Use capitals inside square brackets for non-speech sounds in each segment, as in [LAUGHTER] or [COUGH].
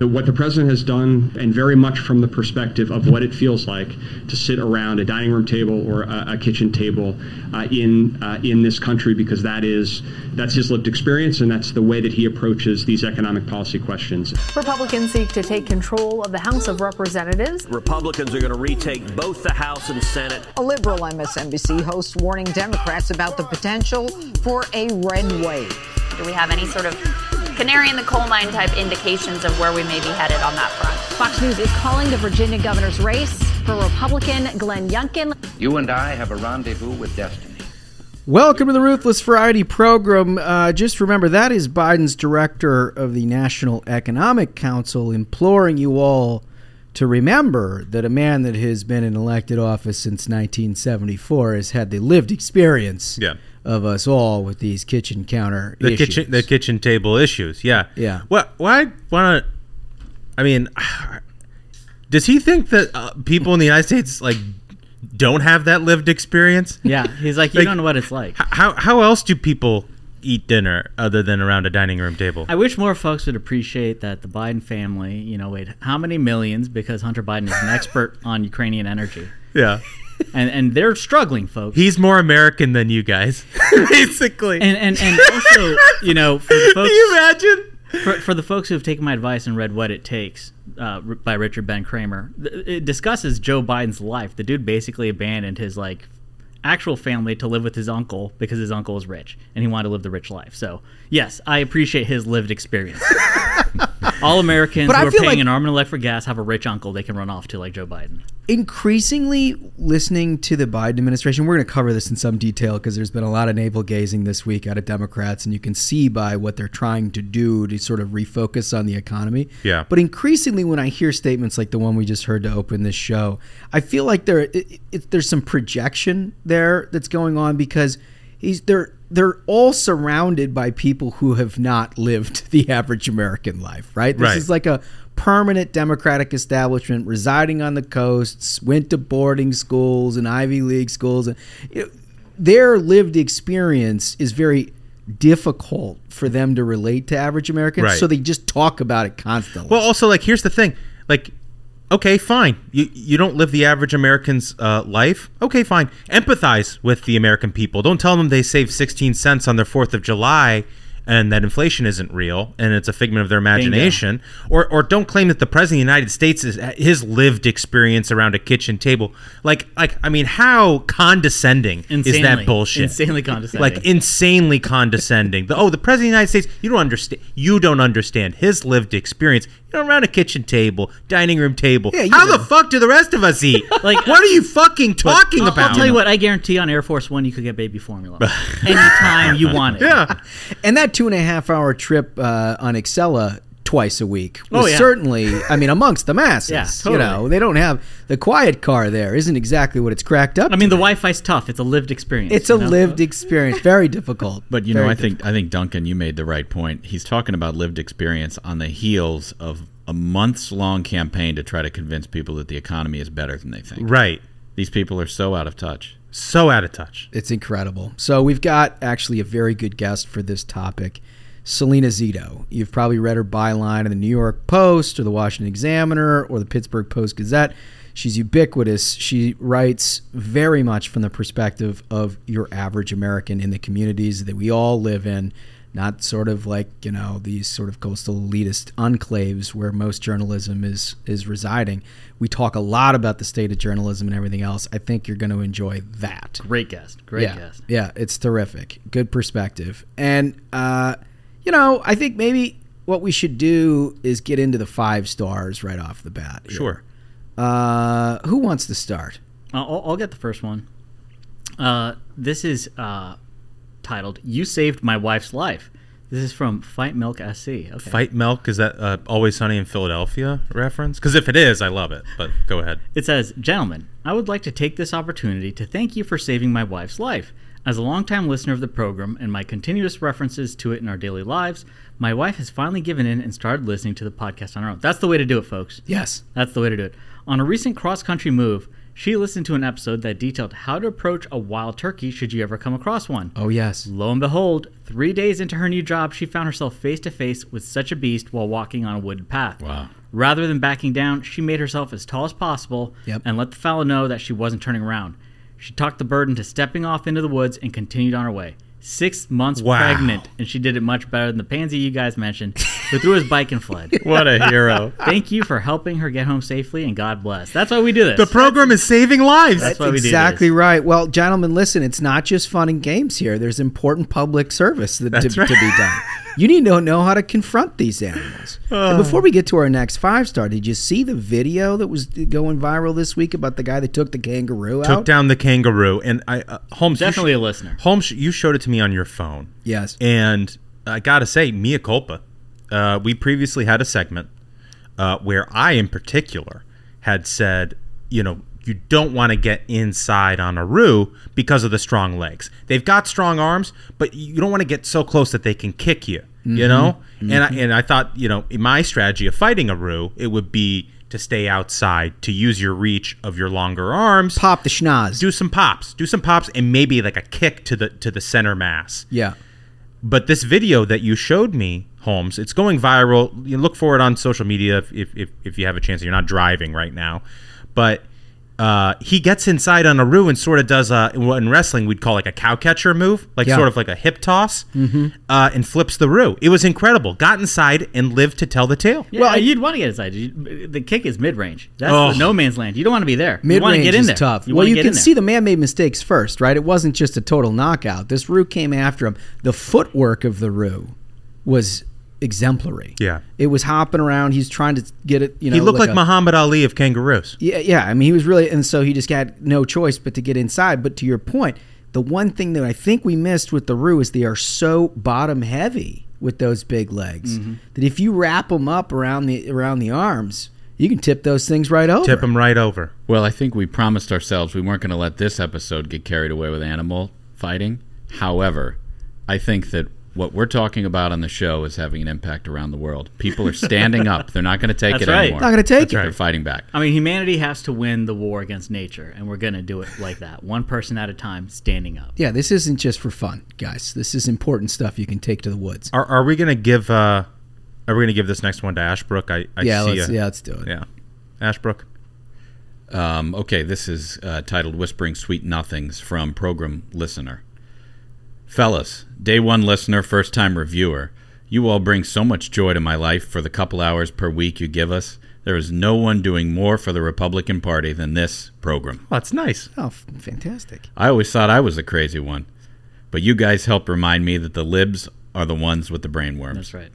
What the president has done, and very much from the perspective of what it feels like to sit around a dining room table or a, a kitchen table uh, in uh, in this country, because that is that's his lived experience, and that's the way that he approaches these economic policy questions. Republicans seek to take control of the House of Representatives. Republicans are going to retake both the House and Senate. A liberal MSNBC host warning Democrats about the potential for a red wave. Do we have any sort of canary in the coal mine type indications of where we may be headed on that front. Fox News is calling the Virginia governor's race for Republican Glenn Youngkin. You and I have a rendezvous with destiny. Welcome to the Ruthless Variety program. Uh, just remember that is Biden's director of the National Economic Council imploring you all to remember that a man that has been in elected office since 1974 has had the lived experience Yeah. Of us all with these kitchen counter the issues. kitchen the kitchen table issues. Yeah, Yeah. What? Why? Want to? I mean, [SIGHS] does he think that uh, people in the United States like don't have that lived experience? Yeah, he's like, you Like- don't know what it's like. How how else do people eat dinner other than around a dining room table? I wish more folks would appreciate that the Biden family, you know, wait, how many millions? Because Hunter Biden is an expert [LAUGHS] on Ukrainian energy, yeah, and and they're struggling, folks. he's more American than you guys, [LAUGHS] basically. and and and also, you know, for the folks, [LAUGHS] Can you imagine? for, for the folks who have taken my advice and read What It Takes uh, by Richard Ben Cramer, it discusses Joe Biden's life. The dude basically abandoned his like actual family to live with his uncle because his uncle is rich and he wanted to live the rich life. So yes, I appreciate his lived experience. [LAUGHS] All Americans But I who are feel paying like- an arm and a leg for gas have a rich uncle they can run off to like Joe Biden. increasingly listening to the Biden administration, we're going to cover this in some detail because there's been a lot of navel gazing this week out of Democrats, and you can see by what they're trying to do to sort of refocus on the economy. Yeah. But increasingly, when I hear statements like the one we just heard to open this show, I feel like there it, it, there's some projection there that's going on because he's they're they're all surrounded by people who have not lived [LAUGHS] the average American life, right? This Right. is like a permanent Democratic establishment residing on the coasts, went to boarding schools and Ivy League schools, and you know, their lived experience is very difficult for them to relate to average Americans. Right. So they just talk about it constantly. Well, also like here's the thing, like. Okay, fine. You you don't live the average American's uh, life. Okay, fine. Empathize with the American people. Don't tell them they saved 16 cents on their Fourth of July, and that inflation isn't real and it's a figment of their imagination. Or or don't claim that the president of the United States is his lived experience around a kitchen table. Like like I mean, how condescending is that bullshit? insanely condescending. Like insanely condescending. The, oh, the president of the United States. You don't understand. You don't understand his lived experience. You know, around a kitchen table, dining room table. Yeah, How know. the fuck do the rest of us eat? Like- [LAUGHS] like, what are you fucking talking I'll, about? I'll tell you what, I guarantee on Air Force One you could get baby formula [LAUGHS] anytime you want it. Yeah. [LAUGHS] and that two and a half hour trip uh, on Acela twice a week was Oh, yeah. certainly, I mean, amongst the [LAUGHS] masses. Yeah, You know, they don't have the quiet car there. Isn't exactly what it's cracked up. I mean, the Wi-Fi's tough. It's a lived experience. it's a know? lived experience. Very difficult. But you know, Very I think I think Duncan, you made the right point. He's talking about lived experience on the heels of a months long campaign to try to convince people that the economy is better than they think. Right. These people are so out of touch. So out of touch. It's incredible. So we've got actually a very good guest for this topic. Salena Zito. You've probably read her byline in the New York Post or the Washington Examiner or the Pittsburgh Post Gazette. She's ubiquitous. She writes very much from the perspective of your average American in the communities that we all live in, not sort of like, you know, these sort of coastal elitist enclaves where most journalism is is residing. We talk a lot about the state of journalism and everything else. I think you're going to enjoy that. Great guest. Great yeah. guest. Yeah, it's terrific. Good perspective. And uh, you know, I think maybe what we should do is get into the five stars right off the bat. here. Sure. Uh, who wants to start? I'll, I'll- I'll get the first one. Uh, this is uh, titled "You Saved My Wife's Life." This is from Fight Milk SC. Okay. Fight milk is that uh, always sunny in Philadelphia reference? Because if it is, I love it. But go ahead. It says, Gentlemen, I would like to take this opportunity to thank you for saving my wife's life. As a longtime listener of the program and my continuous references to it in our daily lives, my wife has finally given in and started listening to the podcast on her own. That's the way to do it, folks. Yes. That's the way to do it. On a recent cross country move, She listened to an episode that detailed how to approach a wild turkey should you ever come across one. Oh yes. Lo and behold, three days into her new job, she found herself face to face with such a beast while walking on a wooded path. Wow. Rather than backing down, she made herself as tall as possible Yep. and let the fellow know that she wasn't turning around. She talked the bird into stepping off into the woods and continued on her way. Six months Wow. pregnant, and she did it much better than the pansy you guys mentioned, who threw his bike and fled. [LAUGHS] What a hero. Thank you for helping her get home safely, and God bless. That's why we do this. The program is saving lives. That's why we do exactly this. right. Well, gentlemen, listen, it's not just fun and games here. There's important public service that, to, That's right. to be done. [LAUGHS] You need to know how to confront these animals. and before we get to our next five star, did you see the video that was going viral this week about the guy that took the kangaroo out? Took out? down the kangaroo, and I uh, Holmes you Definitely sh- a listener. Holmes, you showed it to me on your phone. Yes. And I gotta say, mea culpa. Uh, we previously had a segment uh, where I, in particular, had said, you know, you don't want to get inside on a roo because of the strong legs. They've got strong arms, but you don't want to get so close that they can kick you. You mm-hmm. know, and I, mm-hmm. and I thought, you know, in my strategy of fighting a roo, it would be to stay outside, to use your reach of your longer arms, Pop the schnoz. do some pops, do some pops, and maybe like a kick to the to the center mass. yeah. But this video that you showed me, Holmes, it's going viral. You look for it on social media if, if, if you have a chance. You're not driving right now. But uh, he gets inside on a roo and sort of does a, what in wrestling we'd call like a cow catcher move, like Yeah. sort of like a hip toss, uh, and flips the roo. It was incredible. Got inside and lived to tell the tale. Yeah, Well, I- you'd want to get inside. You- The kick is mid range. That's Oh. the no man's land. You don't want to be there. Mid range is there. tough. You well, you get can in see the man made mistakes first, right? It wasn't just a total knockout. This Roo came after him. The footwork of the Roo was exemplary. Yeah. It was hopping around. He's trying to get it. You know, he looked like, a- Muhammad Ali of kangaroos. Yeah, yeah. I mean, he was really, and so he just had no choice but to get inside. But to your point, the one thing that I think we missed with the Roo is they are so bottom heavy with those big legs Mm-hmm. that if you wrap them up around the around the arms, you can tip those things right over. Tip him right over. Well, I think we promised ourselves we weren't going to let this episode get carried away with animal fighting. However, I think that what we're talking about on the show is having an impact around the world. People are standing up. They're not going to take That's it right. anymore. Not gonna take That's it. right. They're fighting back. I mean, humanity has to win the war against nature, and we're going to do it like that, one person at a time, standing up. Yeah, this isn't just for fun, guys. This is important stuff you can take to the woods. Are, are we going to give? Uh, are we going to give this next one to Ashbrook? I, I yeah, see let's a- yeah, let's do it. yeah. Ashbrook. Um, okay, this is uh, titled Whispering Sweet Nothings from Program Listener. Fellas, day one listener, first time reviewer, you all bring so much joy to my life for the couple hours per week you give us. There is no one doing more for the Republican Party than this program. Oh, that's nice. Oh, f- fantastic. I always thought I was the crazy one, but you guys help remind me that the libs are the ones with the brainworms. That's right.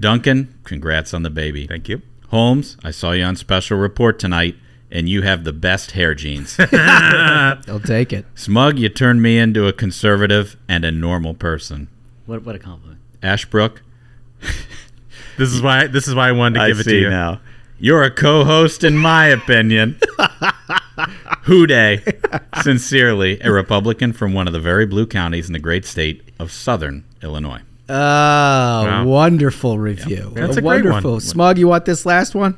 Duncan, congrats on the baby. Thank you. Holmes, I saw you on special report tonight, and you have the best hair genes. [LAUGHS] I'll take it. Smug, you turned me into a conservative and a normal person. What, what a compliment. Ashbrook, [LAUGHS] This is why. This is why I wanted to I give it see to you. now. You're a co-host, in my opinion. [LAUGHS] Hooday, sincerely, a Republican from one of the very blue counties in the great state of Southern Illinois. Oh, wonderful review. That's a great wonderful. one. Smug, you want this last one?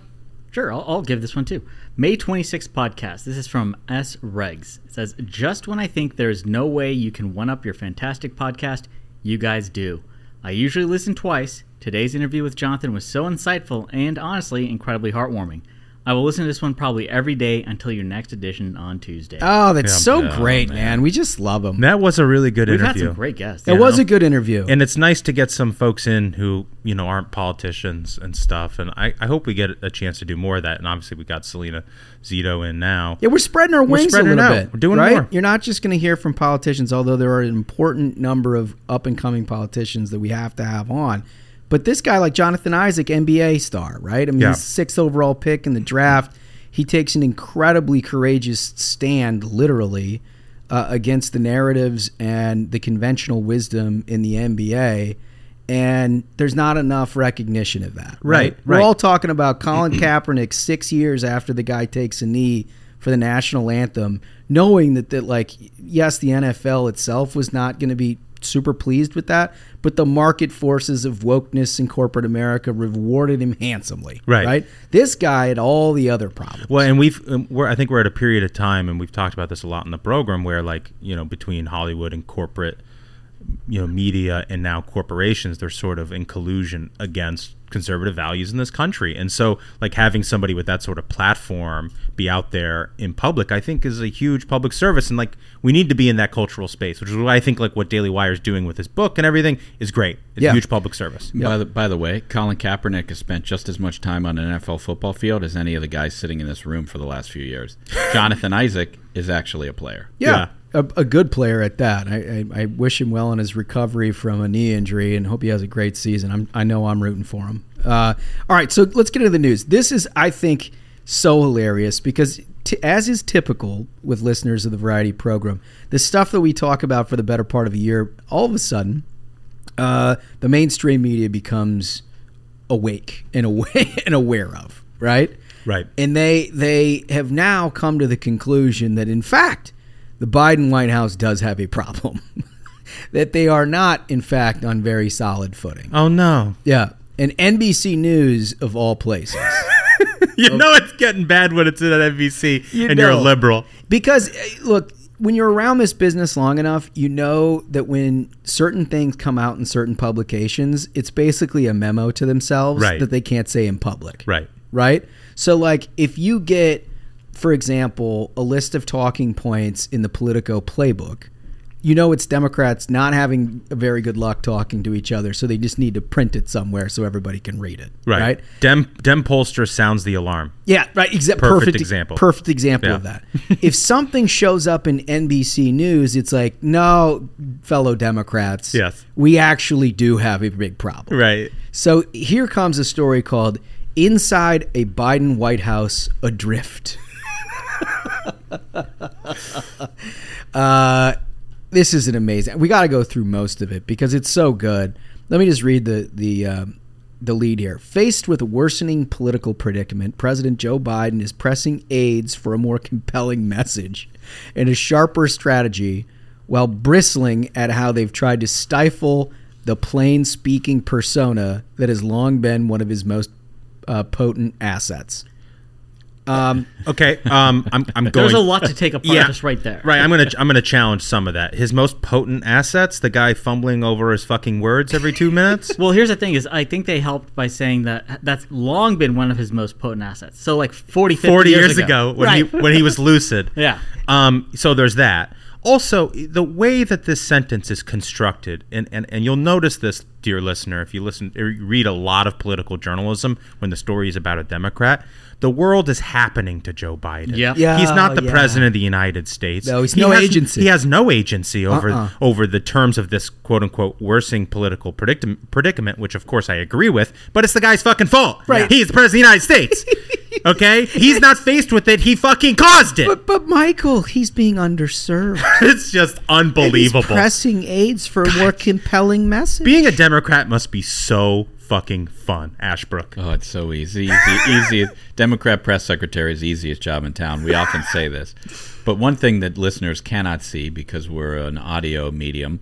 Sure, I'll, I'll give this one too. May 26th podcast. This is from S. Regs. It says, Just when I think there's no way you can one up your fantastic podcast, you guys do. I usually listen twice. Today's interview with Jonathan was so insightful and honestly incredibly heartwarming. I will listen to this one probably every day until your next edition on Tuesday. Oh, that's Yeah. so Oh, great, man. man. We just love them. That was a really good interview. We've had interview. some great guests. It you was know? a good interview. and it's nice to get some folks in who you know aren't politicians and stuff. And I, I hope we get a chance to do more of that. And obviously, we got Salena Zito in now. Yeah, we're spreading our wings spreading a it little out. bit. We're doing right? more. You're not just going to hear from politicians, although there are an important number of up and coming politicians that we have to have on. But this guy, like Jonathan Isaac, NBA star, right? I mean, Yeah. sixth overall pick in the draft. He takes an incredibly courageous stand, literally, uh, against the narratives and the conventional wisdom in the NBA. And there's not enough recognition of that. Right, We're all talking about Colin [CLEARS THROAT] Kaepernick six years after the guy takes a knee for the national anthem, knowing that that like yes, the NFL itself was not going to be super pleased with that, but the market forces of wokeness in corporate America rewarded him handsomely. Right. Right. This guy had all the other problems. Well, and we've um, we're I think we're at a period of time, and we've talked about this a lot in the program, where like you know between Hollywood and corporate, you know, media and now corporations, they're sort of in collusion against conservative values in this country, and so like having somebody with that sort of platform be out there in public, I think is a huge public service, and like we need to be in that cultural space, which is why I think like what Daily Wire is doing with his book and everything is great. It's Yeah. a huge public service. By, the, by the way, Colin Kaepernick has spent just as much time on an NFL football field as any of the guys sitting in this room for the last few years. [LAUGHS] Jonathan Isaac is actually a player. Yeah. A, a good player at that. I, I, I wish him well in his recovery from a knee injury and hope he has a great season. I'm, I know I'm rooting for him. Uh, all right, so let's get into the news. This is, I think, so hilarious because, t- as is typical with listeners of the Variety program, the stuff that we talk about for the better part of a year, all of a sudden, uh, the mainstream media becomes awake and [LAUGHS] aware and aware of, right? Right. And they they have now come to the conclusion that in fact the Biden White House does have a problem. [LAUGHS] that they are not in fact on very solid footing. Oh no. Yeah. And NBC News of all places. [LAUGHS] You know it's getting bad when it's in an NBC You and you're a liberal. Because eh, look, when you're around this business long enough, you know that when certain things come out in certain publications, it's basically a memo to themselves Right. that they can't say in public. Right. Right? So like if you get for example, a list of talking points in the Politico playbook, you know it's Democrats not having a very good luck talking to each other, so they just need to print it somewhere so everybody can read it. Right. Right? Dem Dem pollster sounds the alarm. Yeah, right. Exa- Perfect perfect, example. Perfect example Yeah. of that. [LAUGHS] if something shows up in NBC News, it's like, no, fellow Democrats. Yes. We actually do have a big problem. Right. So here comes a story called Inside a Biden White House Adrift. Uh, this is an amazing. We got to go through most of it because it's so good. Let me just read the the um, the lead here. Faced with a worsening political predicament, President Joe Biden is pressing aides for a more compelling message and a sharper strategy, while bristling at how they've tried to stifle the plain speaking persona that has long been one of his most uh, potent assets. Um, Okay. Um, I'm I'm going. There's a lot to take apart just right there. Right. I'm gonna I'm gonna challenge some of that. His most potent assets, the guy fumbling over his fucking words every two minutes. [LAUGHS] Well, here's the thing: is I think they helped by saying that that's long been one of his most potent assets. So like 40, 50 40 years, years ago, when right. he when he was [LAUGHS] lucid. Yeah. Um. So there's that. Also, the way that this sentence is constructed, and, and, and you'll notice this, dear listener, if you listen, read a lot of political journalism when the story is about a Democrat. The world is happening to Joe Biden. Yep. Yeah, he's not the yeah. president of the United States. No, he's He no has- agency. He has no agency over Uh-uh. over the terms of this quote unquote worsening political predicament, predicament, which of course I agree with. But it's the guy's fucking fault. Right. He's the president of the United States. [LAUGHS] Okay, he's not faced with it. He fucking caused it. but but Michael, he's being underserved. [LAUGHS] it's just And he's unbelievable. pressing aides for a more compelling message. Being a Democrat must be so fucking fun, Ashbrook. Oh, it's so easy. Easy, [LAUGHS] easy. Democrat press secretary is the easiest job in town. We often say this. But one thing that listeners cannot see because we're an audio medium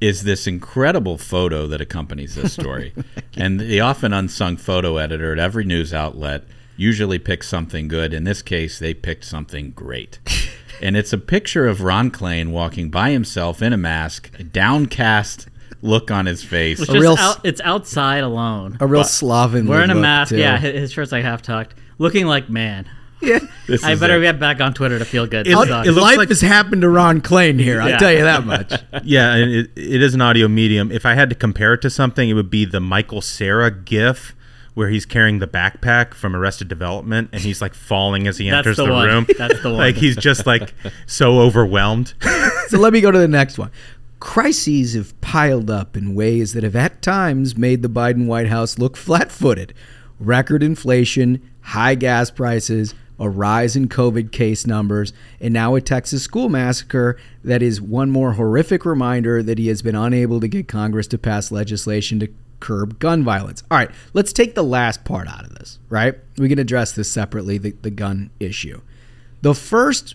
is this incredible photo that accompanies this story. [LAUGHS] and the often unsung photo editor at every news outlet usually picks something good. In this case, they picked something great. [LAUGHS] and it's a picture of Ron Klain walking by himself in a mask, downcast look on his face. It's A real out, it's outside alone. a real Slavic. Wearing a look, mask, too. yeah. His, his shirt's like half tucked, looking like man. yeah. [LAUGHS] This I better it. get back on Twitter to feel good. It- it looks Life like- has happened to Ron Klain here. I'll Yeah. tell you that much. [LAUGHS] Yeah, and it, it is an audio medium. If I had to compare it to something, it would be the Michael Cera gif where he's carrying the backpack from Arrested Development and he's like falling as he That's enters the the, room. That's the [LAUGHS] one. Like he's just like so overwhelmed. so let me go to the next one. Crises have piled up in ways that have at times made the Biden White House look flat footed. Record inflation, high gas prices, a rise in COVID case numbers, and now a Texas school massacre that is one more horrific reminder that he has been unable to get Congress to pass legislation to curb gun violence. All right, let's take the last part out of this, right? We can address this separately, the, the gun issue. The first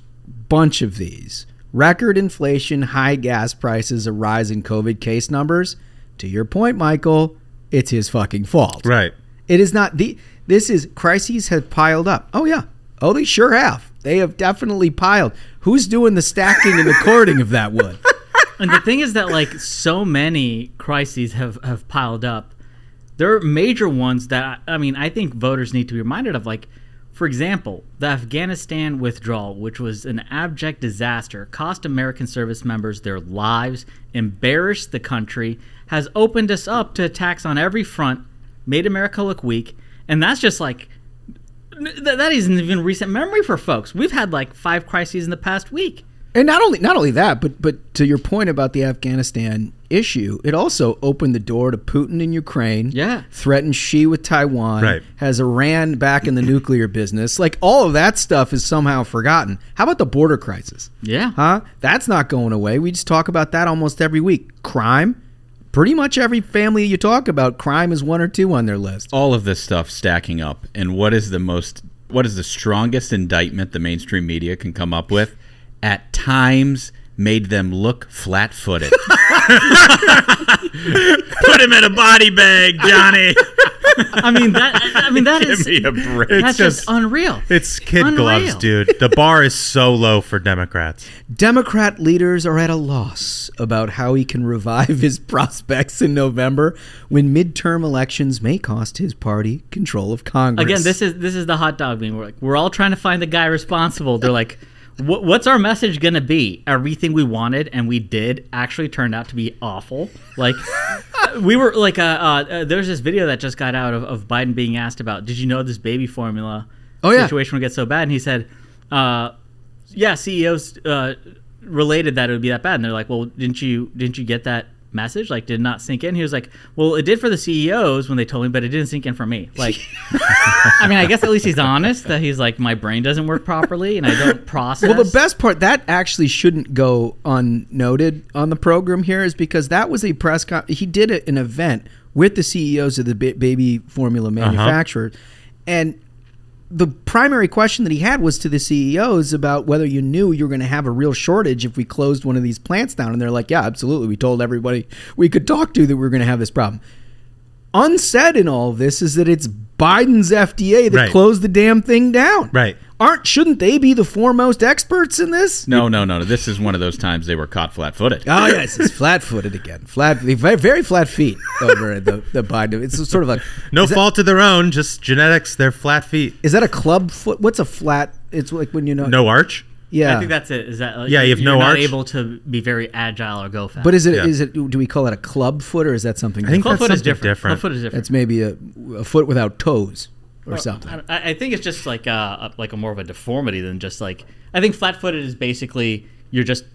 bunch of these record inflation, high gas prices, a rise in COVID case numbers. To your point, Michael, it's his fucking fault. Right. It is not the. This is crises have piled up. Oh yeah. Oh, they sure have. They have definitely piled. Who's doing the stacking and the cording of that wood? [LAUGHS] and the thing is that like so many crises have have piled up. There are major ones that I mean I think voters need to be reminded of. Like, for example, the Afghanistan withdrawal, which was an abject disaster, cost American service members their lives, embarrassed the country, has opened us up to attacks on every front, made America look weak, and that's just like that isn't even recent memory for folks. We've had like five crises in the past week. And not only not only that, but but to your point about the Afghanistan issue, it also opened the door to Putin in Ukraine. Yeah. Threatened Xi with Taiwan. Right. Has Iran back in the nuclear business. Like all of that stuff is somehow forgotten. How about the border crisis? Yeah. Huh? That's not going away. We just talk about that almost every week. Crime. Pretty much every family you talk about, crime is one or two on their list. All of this stuff stacking up, and what is the most, what is the strongest indictment the mainstream media can come up with? At times, made them look flat-footed. [LAUGHS] Put him in a body bag, Johnny. I mean that. I mean that Give is. me a break. It's That's just just unreal. it's kid Unreal. gloves, dude. The bar is so low for Democrats. Democrat leaders are at a loss about how he can revive his [LAUGHS] prospects in November when midterm elections may cost his party control of Congress. Again, this is this is the hot dog meme. We're like, we're all trying to find the guy responsible. They're like, what, what's our message gonna be? Everything we wanted and we did actually turned out to be awful. Like, [LAUGHS] we were like, uh, uh, uh, there's this video that just got out of, of Biden being asked about, did you know this baby formula Oh, yeah. situation would get so bad? And he said, uh, yeah, CEOs uh, related that it would be that bad. And they're like, well, didn't you didn't you get that message? Like, did not sink in? He was like, well, it did for the CEOs when they told me, but it didn't sink in for me. Like, [LAUGHS] I mean, I guess at least he's honest that he's like, my brain doesn't work properly and I don't process. Well, the best part that actually shouldn't go unnoted on the program here is because that was a press con- he did an event with the CEOs of the ba- baby formula uh-huh. manufacturers and the primary question that he had was to the CEOs about whether you knew you were going to have a real shortage if we closed one of these plants down and they're like, "Yeah, absolutely. We told everybody we could talk to that we were going to have this problem." Unsaid in all of this is that it's Biden's FDA that Right. closed the damn thing down. Right. Aren't shouldn't they be the foremost experts in this? No, no, no, no. This is one of those times they were caught flat-footed. Oh yes, it's [LAUGHS] flat-footed again. Flat, very, very flat feet over the the Biden. It's sort of like No is that- fault of their own, just genetics. They're flat feet. Is that a club foot? What's a flat? It's like when you know. No arch. Yeah. I think that's it. Is that like, Yeah, you have you're no not arch. able to be very agile or go fast. But is it? Yeah. Is it? Do we call it a club foot or is that something? I think club foot is different. different. Club foot is different. that's maybe a, a foot without toes or something. I, I think it's just like uh, a, like a more of a deformity than just like I think flat-footed is basically you're just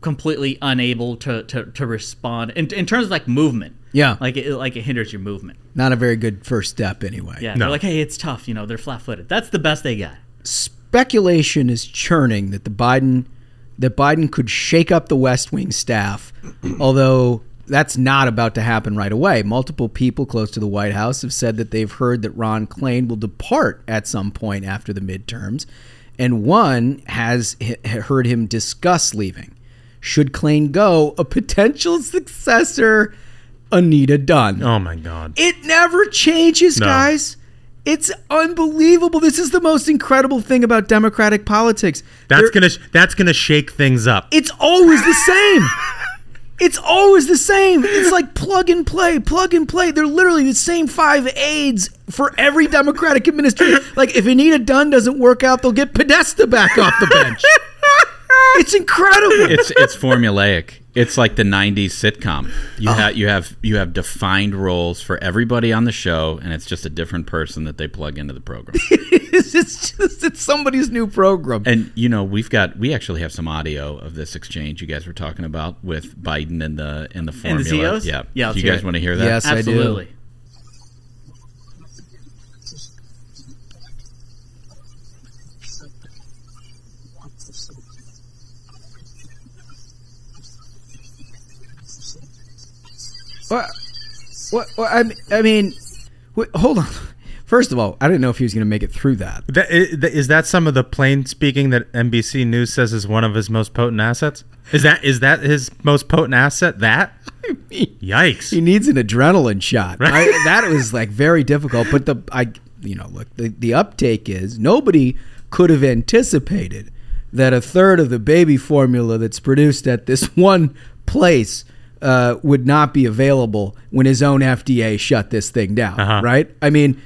completely unable to to, to respond in, in terms of like movement. Yeah. like it like it hinders your movement. Not a very good first step, anyway. Yeah, No. they're like, hey, it's tough. You know, they're flat-footed. That's the best they got. Speculation is churning that the Biden that Biden could shake up the West Wing staff, [CLEARS THROAT] although that's not about to happen right away. Multiple people close to the White House have said that they've heard that Ron Klain will depart at some point after the midterms, and one has heard him discuss leaving. Should Klain go, a potential successor, Anita Dunn. Oh my god. It never changes, No. guys. It's unbelievable. This is the most incredible thing about Democratic politics. That's They're- gonna that's gonna shake things up. It's always the same. It's always the same. It's like plug and play, plug and play. They're literally the same five aides for every Democratic administration. Like if Anita Dunn doesn't work out, they'll get Podesta back off the bench. [LAUGHS] It's incredible. it's it's formulaic. It's like the '90s sitcom. You uh-huh. have you have you have defined roles for everybody on the show, and it's just a different person that they plug into the program. [LAUGHS] it's just it's somebody's new program. and you know, we've got we actually have some audio of this exchange you guys were talking about with Biden and the and the And formula. the CEOs? Yeah, Yeah, Do you guys it. want to hear that? Yes, I do. What? What? what I, mean- I mean, wait, hold on. [LAUGHS] First of all, I didn't know if he was going to make it through that. That, that some of the plain speaking that NBC News says is one of his most potent assets? Is that is that his most potent asset? That? [LAUGHS] Yikes! He needs an adrenaline shot. I, [LAUGHS] that was like very difficult. But the I, you know, look, the, the uptake is nobody could have anticipated that a third of the baby formula that's produced at this one place uh, would not be available when his own FDA shut this thing down. Uh-huh. Right? I mean,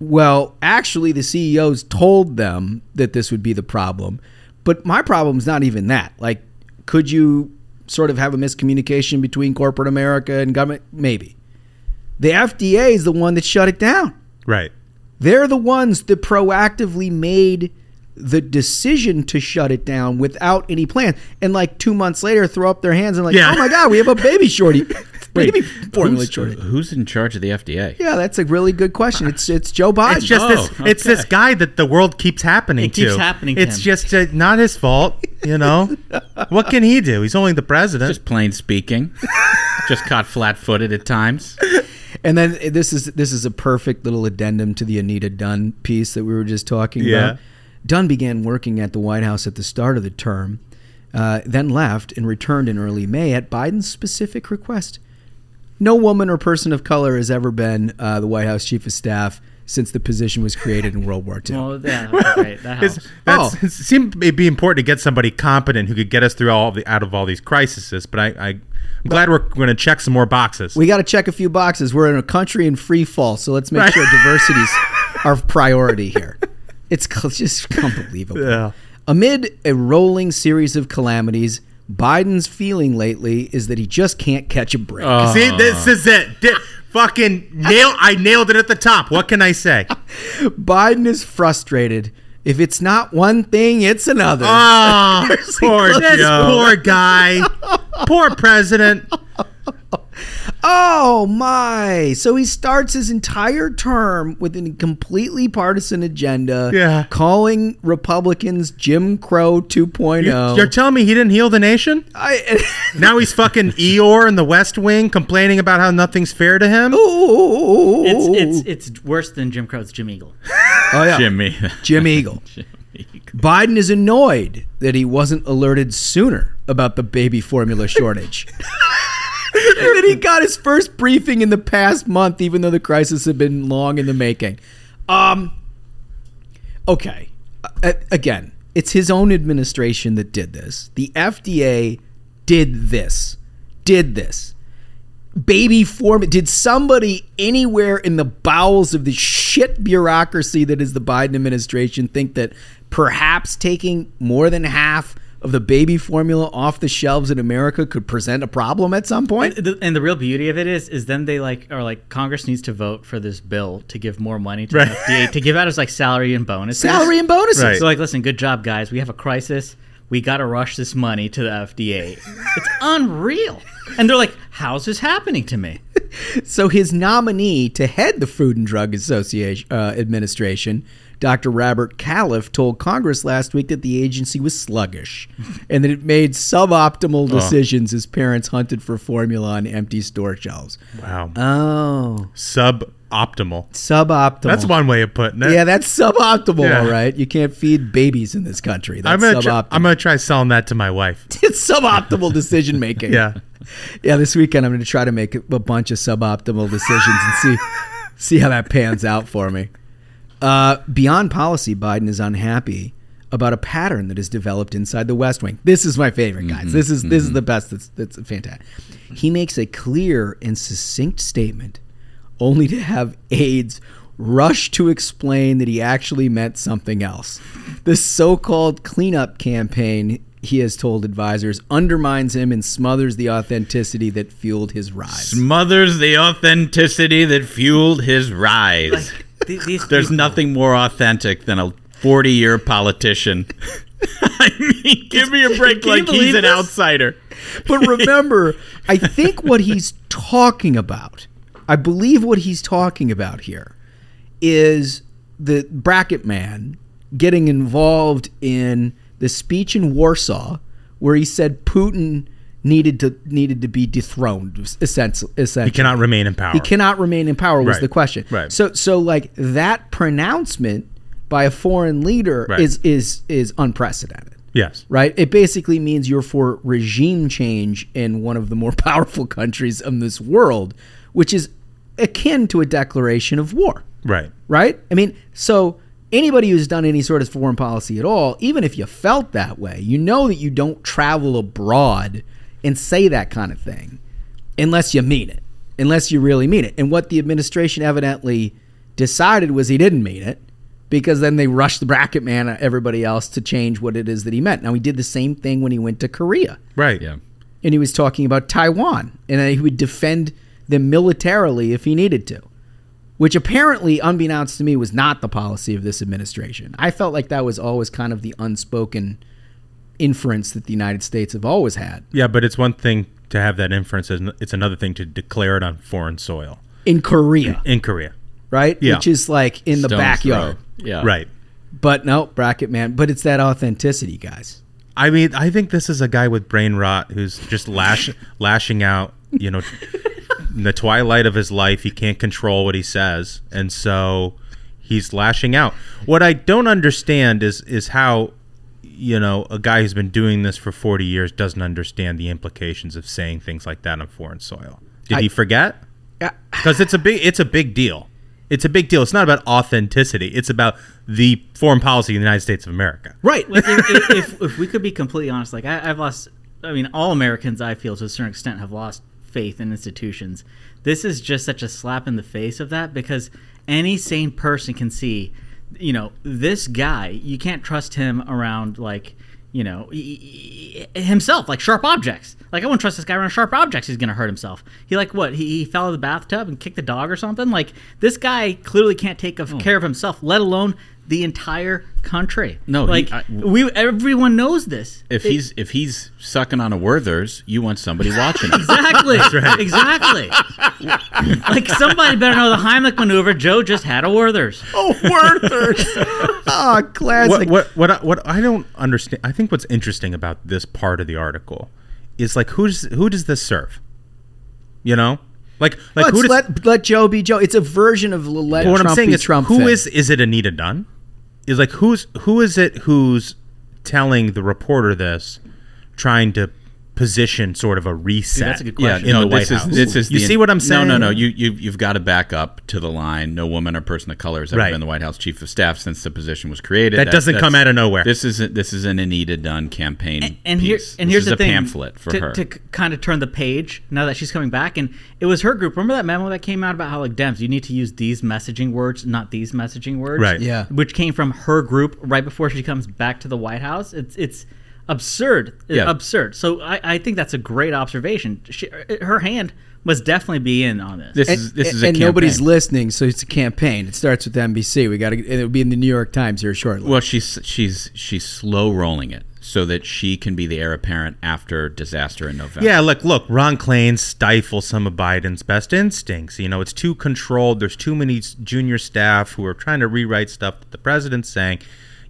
well, actually, the CEOs told them that this would be the problem. But my problem is not even that. Like, could you sort of have a miscommunication between corporate America and government? Maybe. The FDA is the one that shut it down. Right. They're the ones that proactively made the decision to shut it down without any plan. And like two months later, throw up their hands and like, Yeah. oh my God, we have a baby shorty. [LAUGHS] baby formula Who's, shortage. who's in charge of the FDA? Yeah, that's a really good question. It's it's Joe Biden. It's just this. Oh, It's this guy that the world keeps happening It keeps to. happening to It's him. just uh, not his fault. You know, [LAUGHS] what can he do? He's only the president. Just plain speaking. [LAUGHS] Just caught flat-footed at times. And then uh, this is this is a perfect little addendum to the Anita Dunn piece that we were just talking Yeah. about. Dunn began working at the White House at the start of the term, uh, then left and returned in early May at Biden's specific request. No woman or person of color has ever been uh, the White House chief of staff since the position was created in World War [LAUGHS] II. Well, yeah, okay, great. That [LAUGHS] helps. It's, that's, it seemed it'd be important to get somebody competent who could get us through all of the out of all these crises. But I, I I'm glad we're going to check some more boxes. We got to check a few boxes. We're in a country in free fall, so let's make Right. sure diversity's [LAUGHS] our priority here. It's [LAUGHS] just unbelievable. Yeah. Amid a rolling series of calamities, Biden's feeling lately is that he just can't catch a break. Uh. See, this is it. Di- fucking nail. I nailed it at the top. What can I say? [LAUGHS] Biden is frustrated. If it's not one thing, it's another. [LAUGHS] Oh, poor this Joe. poor guy. poor president. Oh my! So he starts his entire term with a completely partisan agenda. Yeah. calling Republicans Jim Crow 2.0. You're telling me he didn't heal the nation? I, [LAUGHS] Now he's fucking Eeyore in the West Wing complaining about how nothing's fair to him. Ooh. It's it's it's worse than Jim Crow's Jim Eagle. [LAUGHS] oh yeah, Jimmy. Jim [LAUGHS] Eagle. Biden is annoyed that he wasn't alerted sooner about the baby formula shortage. And that he got his first briefing in the past month, even though the crisis had been long in the making. Um, okay. Uh, again, it's his own administration that did this. The FDA did this. Did this. Baby form. Did somebody anywhere in the bowels of the shit bureaucracy that is the Biden administration think that perhaps taking more than half of the baby formula off the shelves in America could present a problem at some point? And the, and the real beauty of it is, is then they like are like Congress needs to vote for this bill to give more money to Right. the FDA to give out as like salary and bonuses. Salary and bonuses. Right. So like, listen, good job, guys. We have a crisis. We got to rush this money to the FDA. [LAUGHS] It's unreal. And they're like, "How's this happening to me?" [LAUGHS] So his nominee to head the Food and Drug Association uh, Administration, Dr. Robert Califf, told Congress last week that the agency was sluggish [LAUGHS] and that it made suboptimal decisions as parents hunted for formula on empty store shelves. Wow. Oh, Suboptimal. suboptimal. That's one way of putting it. Yeah, that's suboptimal. Yeah. All right, you can't feed babies in this country. That's I'm gonna suboptimal. try, I'm gonna try selling that to my wife. [LAUGHS] it's suboptimal decision making. Yeah. [LAUGHS] yeah. This weekend I'm going to try to make a bunch of suboptimal decisions and see see how that pans out for me. Uh, beyond policy, Biden is unhappy about a pattern that has developed inside the West Wing. This is my favorite, guys. This is this is the best. That's that's fantastic. He makes a clear and succinct statement, only to have aides rush to explain that he actually meant something else. The so-called cleanup campaign, he has told advisors, undermines him and smothers the authenticity that fueled his rise. Smothers the authenticity that fueled his rise. Th- These There's people- nothing more authentic than a 40 year politician. [LAUGHS] I mean, give me a break Can like he's an this? outsider. But [LAUGHS] remember, I think what he's talking about, I believe what he's talking about here is the bracket man getting involved in the speech in Warsaw where he said Putin needed to needed to be dethroned. Essentially, essentially. He cannot remain in power. He cannot remain in power was Right. the question. Right. So so like that pronouncement by a foreign leader Right. is is is unprecedented. Yes. Right? It basically means you're for regime change in one of the more [LAUGHS] powerful countries in this world, which is akin to a declaration of war. Right. Right? I mean, so anybody who's done any sort of foreign policy at all, even if you felt that way, you know that you don't travel abroad and say that kind of thing unless you mean it, unless you really mean it. And what the administration evidently decided was he didn't mean it because then they rushed the bracket man and everybody else to change what it is that he meant. Now, he did the same thing when he went to Korea Right. Yeah. and he was talking about Taiwan and that he would defend them militarily if he needed to, which apparently, unbeknownst to me, was not the policy of this administration. I felt like that was always kind of the unspoken inference that the United States have always had Yeah, but it's one thing to have that inference, and it's another thing to declare it on foreign soil in Korea, in Korea. right? Yeah. Which is like in the Stone's backyard. throw. Yeah. Right. But no, bracket man. But it's that authenticity, guys. I mean, I think this is a guy with brain rot who's just lash, [LAUGHS] lashing out. You know, in the twilight of his life, he can't control what he says, and so he's lashing out. What I don't understand is is how you know a guy who's been doing this for forty years doesn't understand the implications of saying things like that on foreign soil. Did I- he forget? Yeah. Because it's a big it's a big deal. It's a big deal. It's not about authenticity. It's about the foreign policy of the United States of America. Right. Like if, if, if, if we could be completely honest, like I, I've lost. I mean, all Americans, I feel to a certain extent, have lost faith in institutions. This is just such a slap in the face of that because any sane person can see, you know, this guy. You can't trust him around like. You know, he- he- himself, like sharp objects. Like I wouldn't trust this guy around sharp objects. He's gonna hurt himself. He like what? He, he fell in the bathtub and kicked the dog or something. Like this guy clearly can't take of hmm. care of himself, let alone the entire country. No, he- like I- we everyone knows this. If It- he's if he's sucking on a Werther's, you want somebody watching him. exactly exactly like somebody better know the Heimlich maneuver. Joe just had a Werther's. [LAUGHS] Oh, Werther's. oh, classic. what what what I, what I don't understand. I think what's interesting about this part of the article is like who's who does this serve? You know, like like Let's who does, let let Joe be Joe. It's a version of let But what Trump I'm saying be is Trump. who thing. is is it Anita Dunn? Is like who's who is it who's telling the reporter this, trying to position sort of a reset? that's a good Yeah, question. in no, the White this is House. this is you the- see what I'm saying? No, no, no. You you you've got to back up to the line. No woman or person of color has ever Right. been the White House chief of staff since the position was created. That doesn't come out of nowhere. This isn't. this is an Anita Dunn campaign And, and here piece. and This here's is the a thing pamphlet for to, her. to kind of turn the page now that she's coming back. And it was her group. Remember that memo that came out about how like Dems, you need to use these messaging words, not these messaging words. Right. Yeah. Which came from her group right before she comes back to the White House. It's it's absurd. Uh, yeah. Absurd. So I, I think that's a great observation. She, uh, her hand must definitely be in on this. this And, is this is a and nobody's listening, so it's a campaign. It starts with NBC. We got to. It'll be in the New York Times here shortly. Well, she's she's she's slow rolling it so that she can be the heir apparent after disaster in November. Yeah, look, look, Ron Klain stifles some of Biden's best instincts. You know, it's too controlled. There's too many junior staff who are trying to rewrite stuff that the president's saying.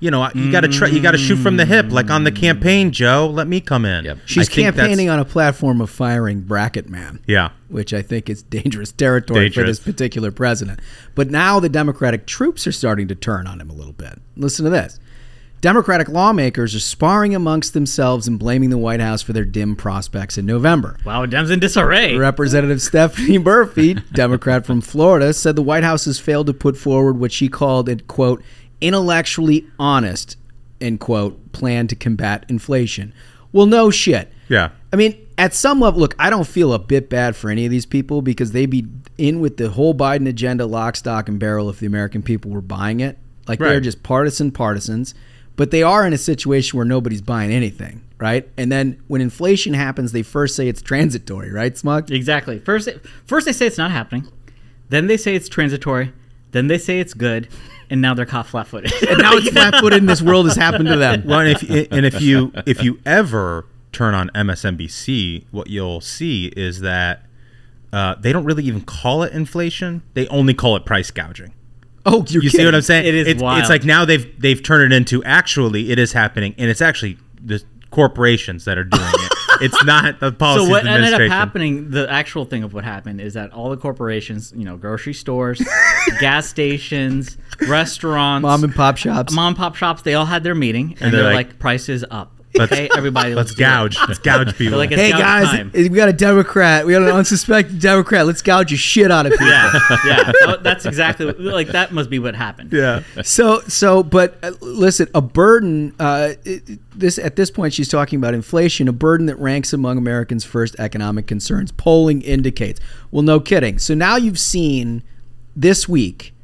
You know, you got to try. You got to shoot from the hip, like on the campaign. Joe, let me come in. Yep. She's I campaigning on a platform of firing bracket man. Yeah, which I think is dangerous territory for this particular president. But now the Democratic troops are starting to turn on him a little bit. Listen to this. Democratic lawmakers are sparring amongst themselves and blaming the White House for their dim prospects in November. wow, Dems in disarray. Representative Stephanie Murphy, [LAUGHS] Democrat from Florida, said the White House has failed to put forward what she called a quote intellectually honest end quote plan to combat inflation. Well, no shit. yeah. I mean, at some level, look, I don't feel a bit bad for any of these people because they'd be in with the whole Biden agenda, lock, stock, and barrel if the American people were buying it. Like they're just partisan partisans, but they are in a situation where nobody's buying anything, right? And then when inflation happens, they first say it's transitory, right, Smug? Exactly. First, first they say it's not happening, then they say it's transitory, then they say it's good, and now they're caught flat-footed. And now it's [LAUGHS] flat-footed, and this world has happened to them. Well, and if and if you if you ever turn on MSNBC, what you'll see is that uh, they don't really even call it inflation. They only call it price gouging. Oh, you're you see what. I'm saying? It is it's, wild. It's like now they've they've turned it into actually it is happening, and it's actually the corporations that are doing it [LAUGHS] It's not the policy. so what ended up administration. happening the actual thing of what happened is that all the corporations you know grocery stores [LAUGHS] gas stations restaurants Mom and pop shops. mom and pop shops they all had their meeting and, they're they're like, like, prices up Let's- okay everybody Let's do it." gouge. Let's [LAUGHS] gouge people. Like, it's Hey gout guys, time. we got a Democrat. We got an unsuspecting Democrat. Let's gouge your shit out of people. yeah yeah That- that's exactly what- like that must be what happened yeah. So so, but uh, listen, a burden. Uh, it- this at this point, she's talking about inflation, a burden that ranks among Americans' first economic concerns. Polling indicates. Well, no kidding. So now you've seen this week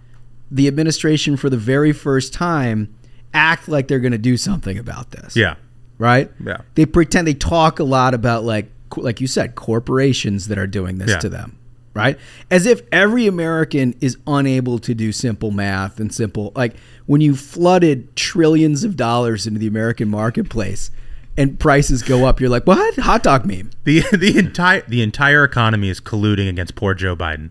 the administration for the very first time act like they're going to do something about this. Yeah. Right. Yeah. They pretend they talk a lot about like like you said corporations that are doing this Yeah. to them. Right? As if every American is unable to do simple math and simple like when you flooded trillions of dollars into the American marketplace and prices go up, you're like, what? Hot dog meme. The [LAUGHS] the entire the entire economy is colluding against poor Joe Biden.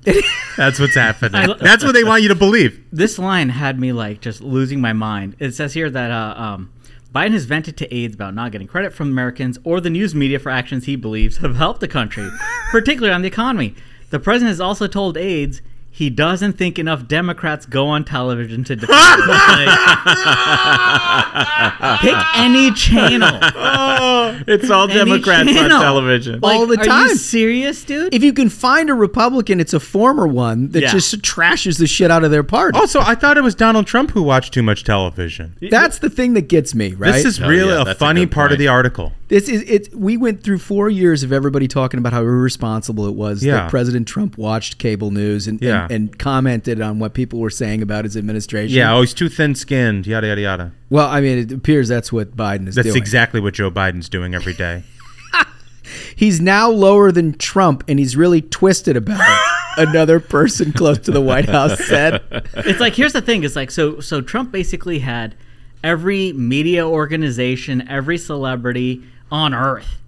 That's what's happening. [LAUGHS] That's what they want you to believe. this line had me like just losing my mind. It says here that uh, um, Biden has vented to aides about not getting credit from Americans or the news media for actions he believes have helped the country, [LAUGHS] particularly on the economy. The president has also told aides he doesn't think enough Democrats go on television to [LAUGHS] defend him. Like, pick any channel. Oh. It's all Any Democrats on television. Like, All the time. Are time. you serious, dude? If you can find a Republican, it's a former one that Yeah. just trashes the shit out of their party. Also, I thought it was Donald Trump who watched too much television. That's the thing that gets me, right? This is Oh, really yeah, a that's a funny good part of the article. This is it. We went through four years of everybody talking about how irresponsible it was Yeah. that President Trump watched cable news and, Yeah. and, and commented on what people were saying about his administration. Yeah, oh, he's too thin-skinned. Yada yada yada. Well, I mean, it appears that's what Biden is doing. That's doing. exactly what Joe Biden's doing every day. [LAUGHS] He's now lower than Trump, and he's really twisted about it. [LAUGHS] Another person close to the White House said. it's like here's the thing it's like so so trump basically had every media organization every celebrity on earth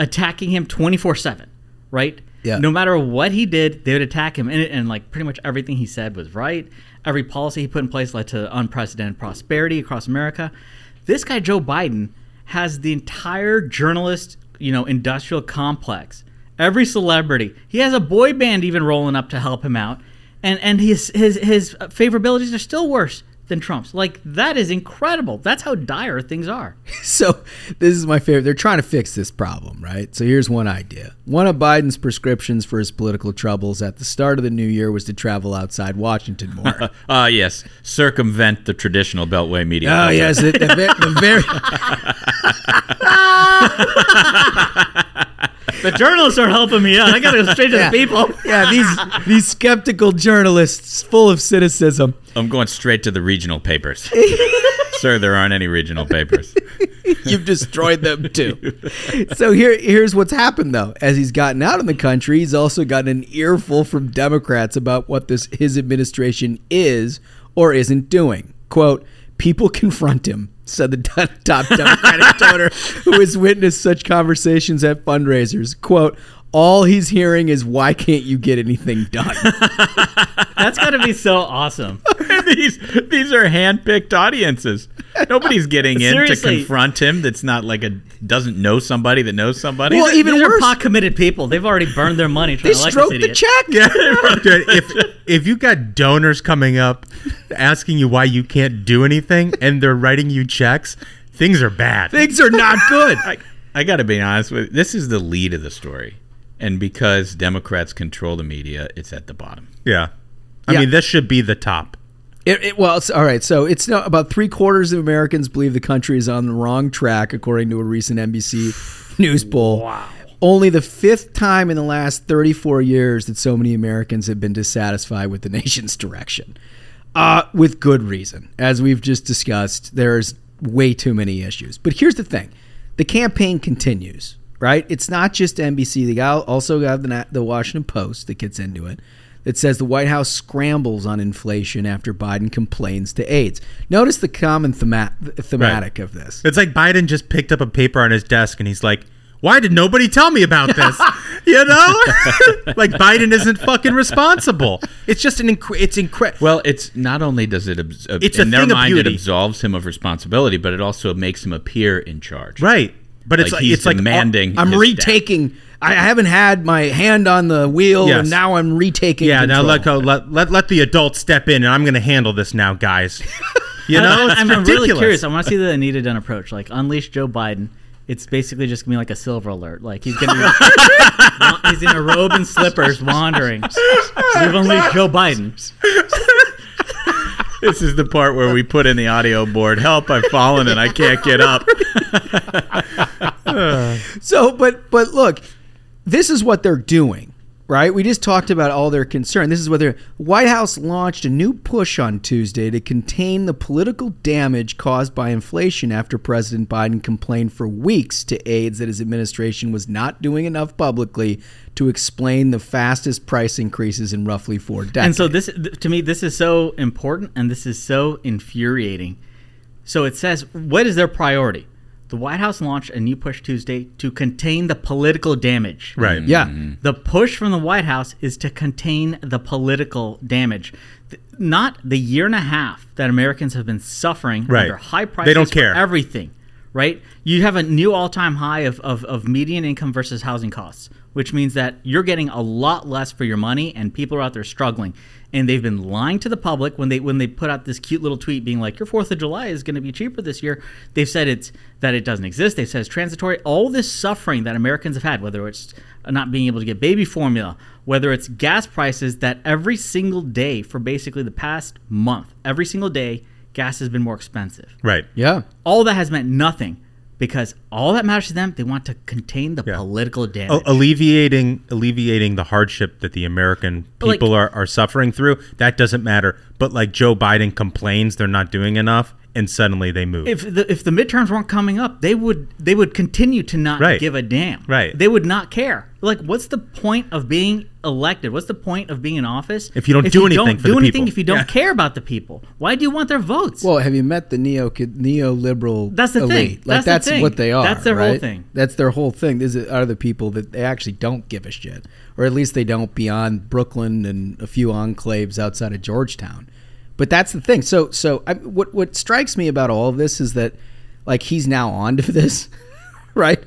attacking him 24-7 right Yeah. no matter what he did they would attack him and, and like pretty much everything he said was right. Every policy he put in place led to unprecedented prosperity across america. This guy joe biden has the entire journalist you know industrial complex. Every celebrity. He has a boy band even rolling up to help him out. And and his his his favorabilities are still worse than Trump's. Like that is incredible. That's how dire things are. [LAUGHS] So this is my favorite. They're trying to fix this problem, right? So here's one idea. One of Biden's prescriptions for his political troubles at the start of the new year was to travel outside Washington more. [LAUGHS] Ah, yes. Circumvent the traditional Beltway media. Oh culture. yes, the, the, the very [LAUGHS] The journalists are helping me out. I gotta go straight to Yeah. the people. yeah these these skeptical journalists full of cynicism. I'm going straight to the regional papers. [LAUGHS] Sir, there aren't any regional papers. You've destroyed them too. So here here's what's happened though. As he's gotten out in the country, he's also gotten an earful from Democrats about what this his administration is or isn't doing. Quote, people confront him, said the [LAUGHS] top Democratic [LAUGHS] donor who has witnessed such conversations at fundraisers. Quote, all he's hearing is why can't you get anything done? [LAUGHS] That's gotta be so awesome. these these are hand-picked audiences. Nobody's getting in Seriously. to confront him. That's not like a doesn't know somebody that knows somebody. Well, even These are worse- pot committed people. They've already burned their money trying they to stroked this the check. Yeah, if if you got donors coming up asking you why you can't do anything and they're writing you checks, things are bad. Things are not good. [LAUGHS] I, I got to be honest with you. This is the lead of the story, and because Democrats control the media, it's at the bottom. Yeah. I Yeah. mean, this should be the top. It, it, well, it's all right. So it's no, about three quarters of Americans believe the country is on the wrong track, according to a recent NBC News poll. Wow. Only the fifth time in the last 34 years that so many Americans have been dissatisfied with the [LAUGHS] nation's direction. Uh, with good reason. As we've just discussed, there's way too many issues. But here's the thing the campaign continues, right? It's not just NBC. They got, also got the, the Washington Post that gets into it that says the White House scrambles on inflation after Biden complains to aides. Notice the common thema- thematic of this. It's like Biden just picked up a paper on his desk and he's like, why did nobody tell me about this? [LAUGHS] you know? [LAUGHS] like Biden isn't fucking responsible. It's just an inc- it's incredible. Well, it's not only does it abs- uh, It's a their thing of mind it absolves him of responsibility, but it also makes him appear in charge. Right. But it's like- he's it's like- uh, demanding. I'm his retaking. I haven't had my hand on the wheel, Yes. and now I'm retaking. Yeah, now control. let go. Let, let let the adults step in, and I'm going to handle this now, guys. [LAUGHS] You know, I, it's am really curious. I want to see the Anita Dunn approach, like unleash Joe Biden. It's basically just gonna be like a silver alert. Like he's gonna be, he's in a robe and slippers wandering. We've unleashed Joe Biden. This is the part where we put in the audio board. Help! I've fallen and I can't get up. [LAUGHS] So, but but look, this is what they're doing, right? We just talked about all their concern. This is whether. White House launched a new push on Tuesday to contain the political damage caused by inflation after President Biden complained for weeks to aides that his administration was not doing enough publicly to explain the fastest price increases in roughly four decades. And so this, to me, this is so important, and this is so infuriating. So it says, what is their priority? The White House launched a new push Tuesday to contain the political damage. Right. yeah, mm-hmm. The push from the White House is to contain the political damage, Th- not the year and a half that Americans have been suffering Right. under high prices They don't care. everything. Right? You have a new all-time high of, of, of median income versus housing costs, which means that you're getting a lot less for your money, and people are out there struggling. And they've been lying to the public when they when they put out this cute little tweet being like, "Your Fourth of July is going to be cheaper this year." They've said it's that it doesn't exist. They said it's transitory. All this suffering that Americans have had, whether it's not being able to get baby formula, whether it's gas prices that every single day for basically the past month, every single day, gas has been more expensive. Right. yeah. All that has meant nothing because all that matters to them, they want to contain the Yeah. political damage. Alleviating alleviating the hardship that the American Like- people are, are suffering through that doesn't matter but like Joe Biden complains they're not doing enough and suddenly they move if the if the midterms weren't coming up, they would they would continue to not Right. give a damn. Right. They would not care. Like, what's the point of being elected? What's the point of being in office If you don't do anything for do the anything, people. if you don't Yeah. care about the people? Why do you want their votes? Well, have you met the neo neoliberal? That's the elite? thing. Like That's the that's thing. what they are. That's their whole thing. That's their whole thing. These are the people that they actually don't give a shit, or at least they don't beyond Brooklyn and a few enclaves outside of Georgetown. But that's the thing. So, so I, what what strikes me about all of this is that, like, he's now on to [LAUGHS] this, right?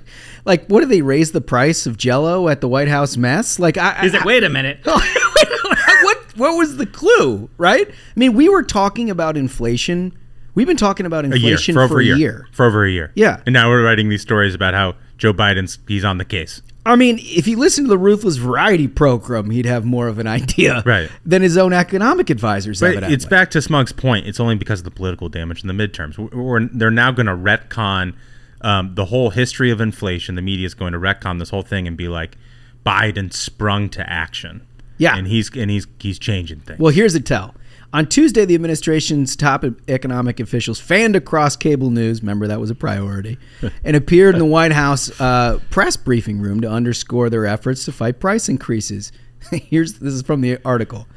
Like, what do they raise the price of Jello at the White House mess? Like, I, Is I, it? [LAUGHS] Wait a minute. what what was the clue, right? I mean, we were talking about inflation. We've been talking about a year inflation for over a a year. year. for over a year Yeah. and now we're writing these stories about how Joe Biden's he's on the case I mean, if he listened to the Ruthless Variety program, he'd have more of an idea Right. than his own economic advisors. But evidently. it's back to Smug's point. It's only because of the political damage in the midterms. We're, we're- they're now going to retcon um, the whole history of inflation. The media is going to retcon this whole thing and be like, Biden sprung to action. Yeah. and he's and he's he's changing things. Well, here's a tell. On Tuesday, the administration's top economic officials fanned across cable news. Remember, that was a priority, [LAUGHS] and appeared in the White House uh, press briefing room to underscore their efforts to fight price increases. [LAUGHS] Here's this is from the article.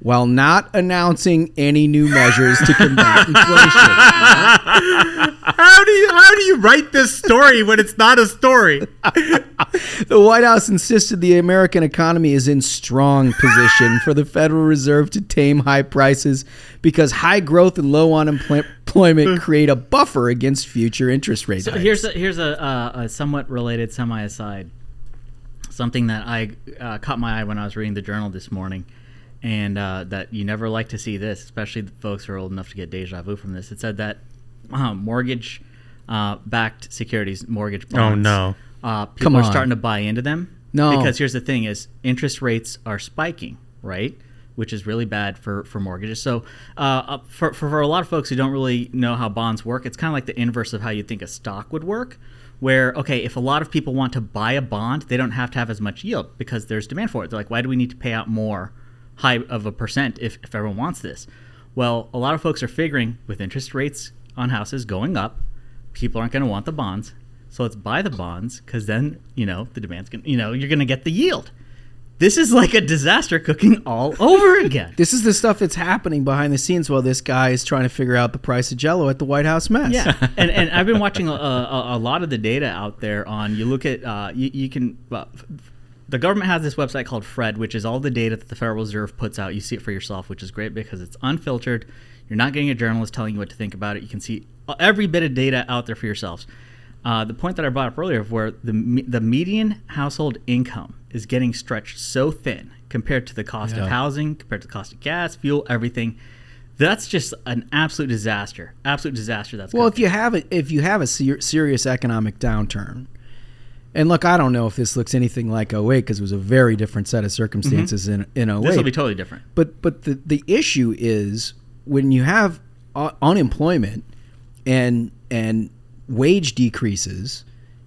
While not announcing any new measures to combat [LAUGHS] inflation, how do you how do you write this story when it's not a story? [LAUGHS] the White House insisted the American economy is in strong position for the Federal Reserve to tame high prices because high growth and low unemployment [LAUGHS] create a buffer against future interest rate So hikes. here's a, here's a, uh, a somewhat related semi aside. Something that I uh, caught my eye when I was reading the journal this morning, and uh, that you never like to see this, especially the folks who are old enough to get deja vu from this. It said that uh, mortgage uh, backed securities, mortgage bonds. Oh, no. Uh, people Come are on. starting to buy into them. No. because here's the thing: is interest rates are spiking, right? Which is really bad for, for mortgages. So, uh, uh, for, for, for a lot of folks who don't really know how bonds work, it's kind of like the inverse of how you think a stock would work. Where, okay, if a lot of people want to buy a bond, they don't have to have as much yield because there's demand for it. They're like, why do we need to pay out more high of a percent if, if everyone wants this? Well, a lot of folks are figuring with interest rates on houses going up, people aren't going to want the bonds. So let's buy the bonds because then, you know, the demand's going to, you know, you're going to get the yield. This is like a disaster cooking all over again. This is the stuff that's happening behind the scenes while this guy is trying to figure out the price of Jello at the White House mess. Yeah, [LAUGHS] and and I've been watching a, a, a lot of the data out there on. You look at uh, you, you can. The government has this website called FRED, which is all the data that the Federal Reserve puts out. You see it for yourself, which is great because it's unfiltered. You're not getting a journalist telling you what to think about it. You can see every bit of data out there for yourselves. uh, the point that I brought up earlier, of where the the median household income is getting stretched so thin compared to the cost Yeah. of housing, compared to the cost of gas, fuel, everything. That's just an absolute disaster. Absolute disaster. That's Well, if you have it, if you have a ser- serious economic downturn, and look, I don't know if this looks anything like 08 because it was a very different set of circumstances in in 08. this will be totally different. But but the the issue is when you have uh, unemployment and and wage decreases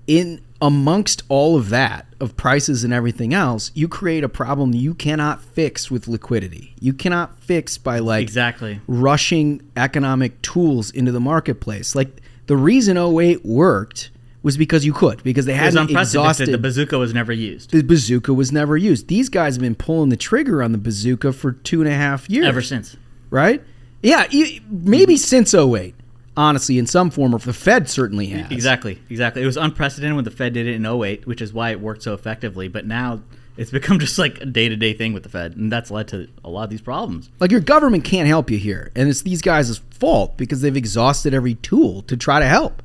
in amongst all of that of prices and everything else, you create a problem you cannot fix with liquidity. You cannot fix by like Exactly. rushing economic tools into the marketplace. Like the reason 08 worked was because you could because they hadn't exhausted The bazooka was never used the bazooka was never used. These guys have been pulling the trigger on the bazooka for two and a half years. ever since. Right? Yeah, maybe since 08, honestly, in some form, or the Fed certainly has. Exactly, exactly. It was unprecedented when the Fed did it in 08, which is why it worked so effectively. But now it's [LAUGHS] become just like a day to day thing with the Fed, and that's led to a lot of these problems. Like your government can't help you here, and it's these guys' fault because they've exhausted every tool to try to help.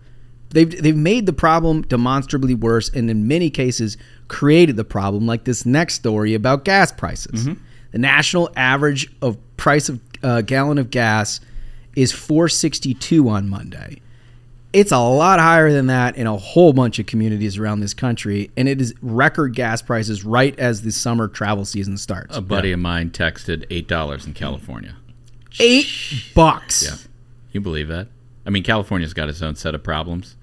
They've they've made the problem demonstrably worse, and in many cases created the problem. Like this next story about gas prices. Mm-hmm. The national average of price of a gallon of gas is 462 on Monday. It's a lot higher than that in a whole bunch of communities around this country, and it is record gas prices right as the summer travel season starts. A buddy of mine texted eight dollars in California. Eight bucks. Yeah, you believe that? I mean, California's got its own set of problems,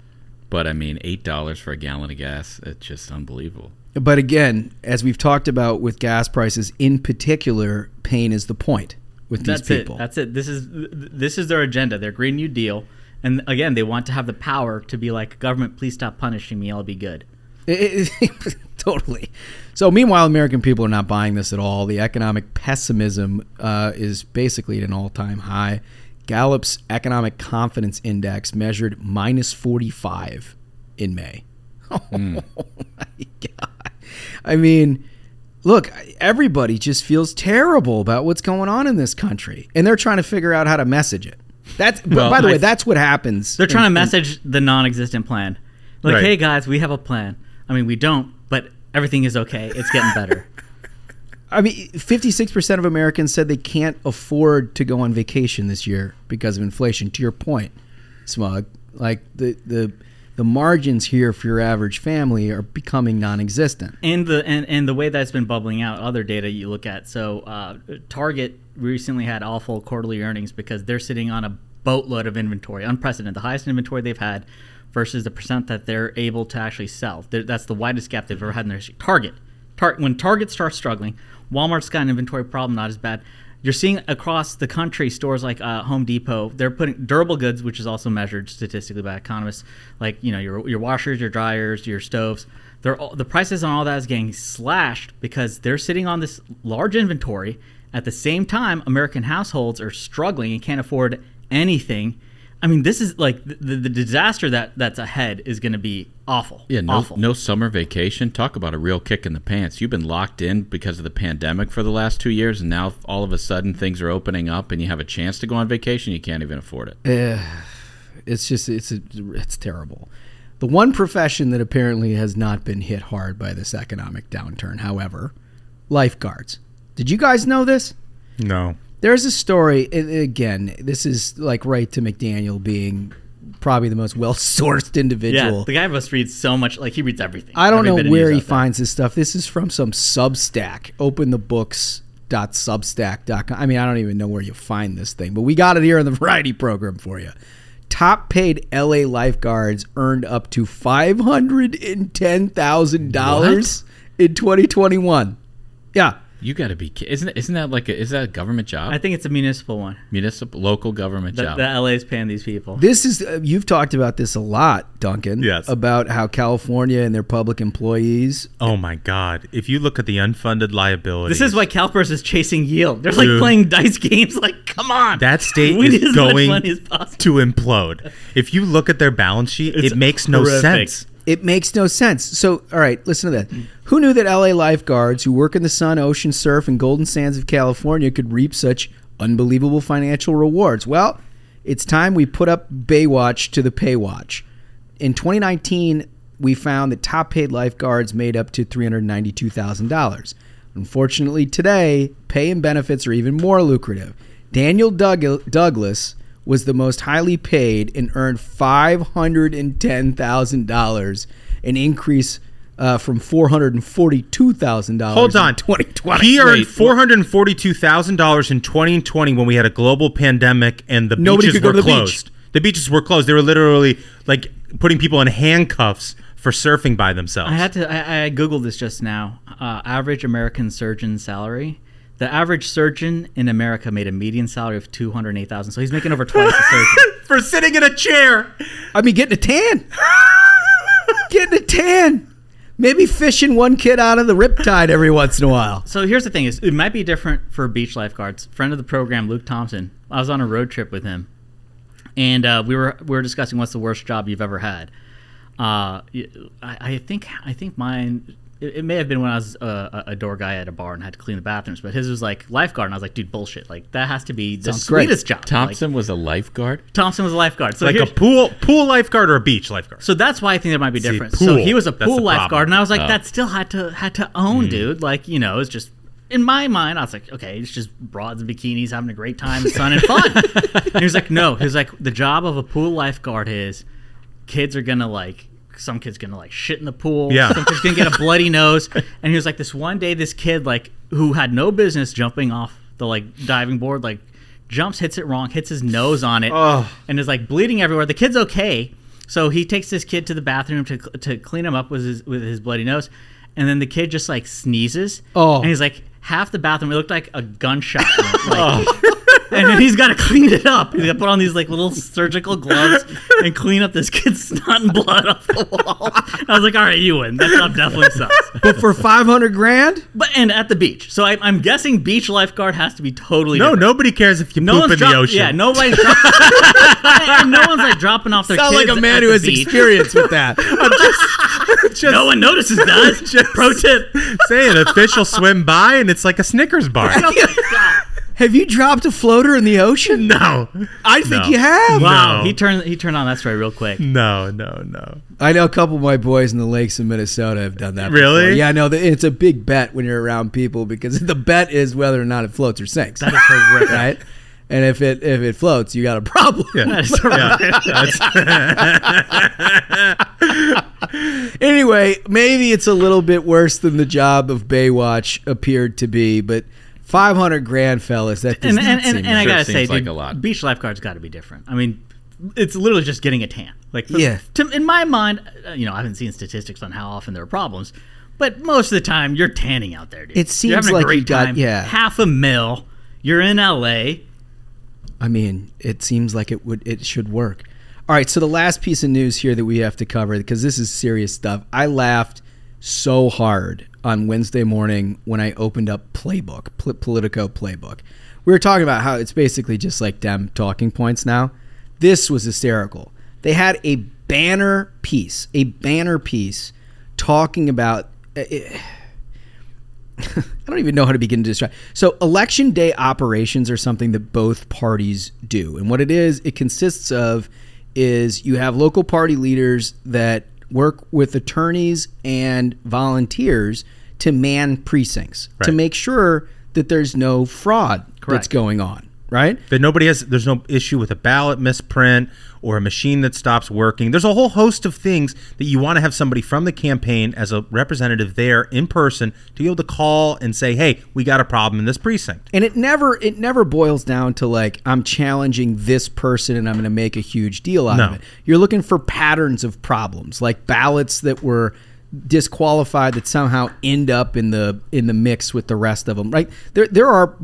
but I mean, eight dollars for a gallon of gas. It's just unbelievable. But again, as we've talked about with gas prices in particular, pain is the point with these That's people. it. That's it. This is this is their agenda. Their Green New Deal, and again, they want to have the power to be like, government, please stop punishing me. I'll be good. It- [LAUGHS] it- totally. So, meanwhile, American people are not buying this at all. The economic pessimism uh, is basically at an all time high. Gallup's economic confidence index measured minus 45 in May. [LAUGHS] Oh, hmm. my God. I mean, look, everybody just feels terrible about what's going on in this country, and they're trying to figure out how to message it. That's, Well, by the I- way, that's what happens. They're trying in- to in- message the non-existent plan. Like, Right. hey guys, we have a plan. I mean, we don't, but everything is okay. It's getting better. I mean, 56% of Americans said they can't afford to go on vacation this year because of inflation. To your point, Smug, like the the the margins here for your average family are becoming non-existent. and the and, and the way that's been bubbling out other data you look at so uh, target recently had awful quarterly earnings because they're sitting on a boatload of inventory unprecedented the highest inventory they've had versus the percent that they're able to actually sell They're- that's the widest gap they've ever had in their target Tar- when target starts struggling walmart's got an inventory problem not as bad you're seeing across the country stores like uh, Home Depot, they're putting durable goods, which is also measured statistically by economists, like you know your your washers, your dryers, your stoves. They're all, the prices on all that is getting slashed because they're sitting on this large inventory. At the same time, American households are struggling and can't afford anything. I mean, this is like the, the, the disaster that that's ahead is going to be awful. Yeah, no, awful. no summer vacation. Talk about a real kick in the pants. You've been locked in because of the pandemic for the last two years, and now all of a sudden things are opening up, and you have a chance to go on vacation. You can't even afford it. Eh, it's just it's it's terrible. The one profession that apparently has not been hit hard by this economic downturn, however, lifeguards. Did you guys know this? No. There's a story, and again, this is like right to McDaniel being probably the most well sourced individual. Yeah, the guy must read so much. Like he reads everything. I don't Every know where he finds this stuff. This is from some Substack. Open the books. Substack.com. I mean, I don't even know where you find this thing, but we got it here in the [LAUGHS] variety program for you. Top paid LA lifeguards earned up to $510,000 in 2021. Yeah. You got to be. ki- Isn't it, isn't that like a, is that a government job? I think it's a municipal one. municipal local government The, job. the LA is paying these people. This is, uh, you've talked about this a lot, Duncan. Yes. About how California and their public employees. Oh my God! If you look at the unfunded liability, This is why CalPERS is chasing yield. They're like Dude. playing dice games. Like, come on, that state [LAUGHS] we is going money as possible. to implode. If you look at their balance sheet, It's it makes no sense. It makes no sense. So, all right, listen to that. Who knew that LA lifeguards who work in the sun, ocean, surf, and golden sands of California could reap such unbelievable financial rewards? Well, it's time we put up Baywatch to the Paywatch. in 2019, we found that top paid lifeguards made up to $392,000. Unfortunately, today, pay and benefits are even more lucrative. Daniel Doug- Douglas was the most highly paid and earned $510,000, an increase uh, from $442,000 Hold on. 2020. He earned four hundred and forty-two thousand dollars in 2020 when we had a global pandemic and the Nobody beaches were to the beach. closed. The beaches were closed. They were literally like putting people in handcuffs for surfing by themselves. I had to. I, I googled this just now. Uh, average American surgeon salary. The average surgeon in America made a median salary of two hundred eight thousand. So he's making over twice the surgeon. [LAUGHS] for sitting in a chair. I mean, getting a tan. [LAUGHS] getting a tan. Maybe fishing one kid out of the riptide every once in a while. So here's the thing: is it might be different for beach lifeguards. Friend of the program, Luke Thompson. I was on a road trip with him, and uh, we were we were discussing what's the worst job you've ever had. Uh, I, I think I think mine. It, it may have been when I was uh, a door guy at a bar and had to clean the bathrooms, but his was like lifeguard, and I was like, dude, bullshit! Like that has to be the Sounds great. sweetest job. Thompson was a lifeguard. Thompson was a lifeguard. So like a pool pool lifeguard or a beach lifeguard. so that's why I think there might be See, difference. so he was a pool the problem. lifeguard, and I was like, Oh. that still had to had to own, dude. Like you know, it's just in my mind, I was like, okay, it's just broads and bikinis having a great time, and sun and fun. and [LAUGHS] he was like, no, he was like, the job of a pool lifeguard is kids are gonna like. Some kid's gonna like shit in the pool. Yeah. Some kid's gonna get a bloody [LAUGHS] nose. And he was like, this one day, this kid like who had no business jumping off the like diving board, like jumps, hits it wrong, hits his nose on it, Oh. and is like bleeding everywhere. The kid's okay, so he takes this kid to the bathroom to, to clean him up with his with his bloody nose, and then the kid just like sneezes. Oh. and he's like half the bathroom. It looked like a gunshot. [LAUGHS] like, oh. And then [LAUGHS] he's got to clean it up. He's got to put on these like little surgical gloves and clean up this kid's [LAUGHS] snot and blood off the wall. I was like, all right, you win. That job definitely sucks. [LAUGHS] But for 500 grand? But and at the beach, so I, I'm guessing beach lifeguard has to be totally No, different. nobody cares if you No poop one's in the ocean. Yeah, nobody's dropping. and no one's like dropping off their Sound kids like a man at who has beach. experience with that. Just No one notices, does. Pro tip. saying official swim by and it's like a Snickers bar. Have you dropped a floater in the ocean? No, I think No. you have. Wow, No. he turned he turned on that story real quick. no, no, no. I know a couple of my boys in the lakes in Minnesota have done that. Really? before. Yeah, no, the- it's a big bet when you're around people because [LAUGHS] the bet is whether or not it floats or sinks. That is horrific. [LAUGHS] right? And if it if it floats, you got a problem. That is [LAUGHS] horrific. Yeah, anyway, maybe it's a little bit worse than the job of Baywatch appeared to be, but 500 grand, fellas, that does and not and, seem and, and I gotta seems say, like dude, a lot. beach lifeguards got to be different. I mean, it's literally just getting a tan. Like, for- Yeah. to, in my mind, uh, you know, I haven't seen statistics on how often there are problems, but most of the time you're tanning out there, dude. It seems you're like a great you got- time. yeah. half a mil. You're in L.A. I mean, it seems like it would it should work. All right, so the last piece of news here that we have to cover because this is serious stuff. I laughed so hard on Wednesday morning when I opened up Playbook, Pol- Politico Playbook. We were talking about how it's basically just like them talking points now. This was hysterical. They had a banner piece, a banner piece talking about uh, [SIGHS] I don't even know how to begin to describe. So, election day operations are something that both parties do, and what it is, it consists of is you have local party leaders that work with attorneys and volunteers to man precincts to make sure that there's no fraud that's going on. Right? that nobody has. There's no issue with a ballot misprint or a machine that stops working. There's a whole host of things that you want to have somebody from the campaign as a representative there in person to be able to call and say, "Hey, we got a problem in this precinct." and it never it never boils down to like I'm challenging this person and I'm going to make a huge deal out of it. You're looking for patterns of problems, like ballots that were disqualified that somehow end up in the in the mix with the rest of them. Right? There there are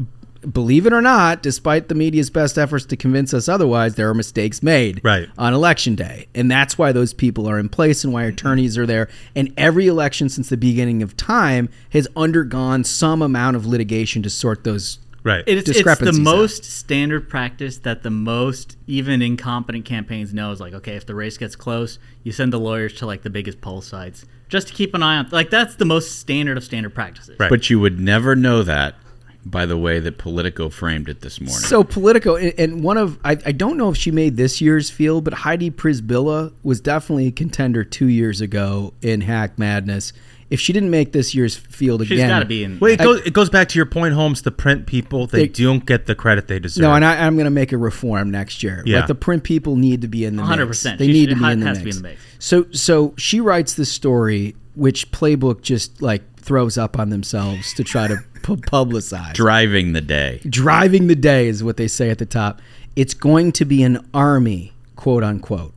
believe it or not, despite the media's best efforts to convince us otherwise, there are mistakes made Right. on election day. And that's why those people are in place and why attorneys are there. And every election since the beginning of time has undergone some amount of litigation to sort those Right. It's, it's the discrepancies out. most standard practice that the most even incompetent campaigns know is like okay if the race gets close you send the lawyers to like the biggest poll sites just to keep an eye on like that's the most standard of standard practices Right. But you would never know that by the way that Politico framed it this morning. So Politico, and- and one of I, I don't know if she made this year's field, but Heidi Przybyla was definitely a contender two years ago in Hack Madness. If she didn't make this year's field She's again, got to be in. Well, it I- goes it goes back to your point, Holmes. The print people they, They- don't get the credit they deserve. No, and I, I'm going to make a reform next year. Yeah. Like the print people need to be in the 100%. They She need should- to be in the has mix. to be in the mix. So so she writes this story, which Playbook just like throws up on themselves to try to [LAUGHS] pu- publicize. Driving the day. Driving the day is what they say at the top. It's going to be an army, quote unquote.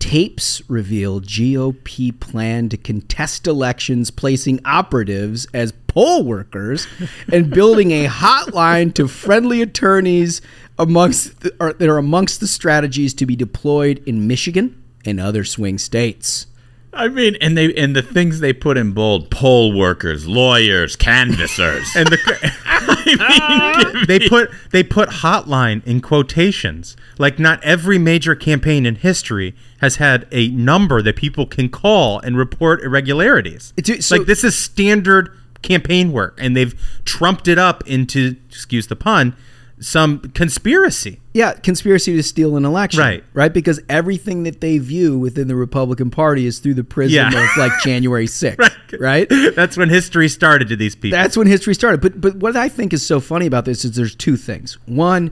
Tapes reveal GOP plan to contest elections, placing operatives as poll workers [LAUGHS] and building a hotline to friendly attorneys amongst the, or, that are amongst the strategies to be deployed in Michigan and other swing states. I mean, and they and the things they put in bold: poll workers, lawyers, canvassers. [LAUGHS] and the [LAUGHS] [LAUGHS] they put they put hotline in quotations. Like not every major campaign in history has had a number that people can call and report irregularities. It's- so- like this is standard campaign work, and they've trumped it up into excuse the pun, some conspiracy. Yeah, conspiracy to steal an election. Right. Right? Because everything that they view within the Republican Party is through the prism Yeah. of like January [LAUGHS] 6th. right? That's when history started to these people. That's when history started. But but what I think is so funny about this is there's two things. One,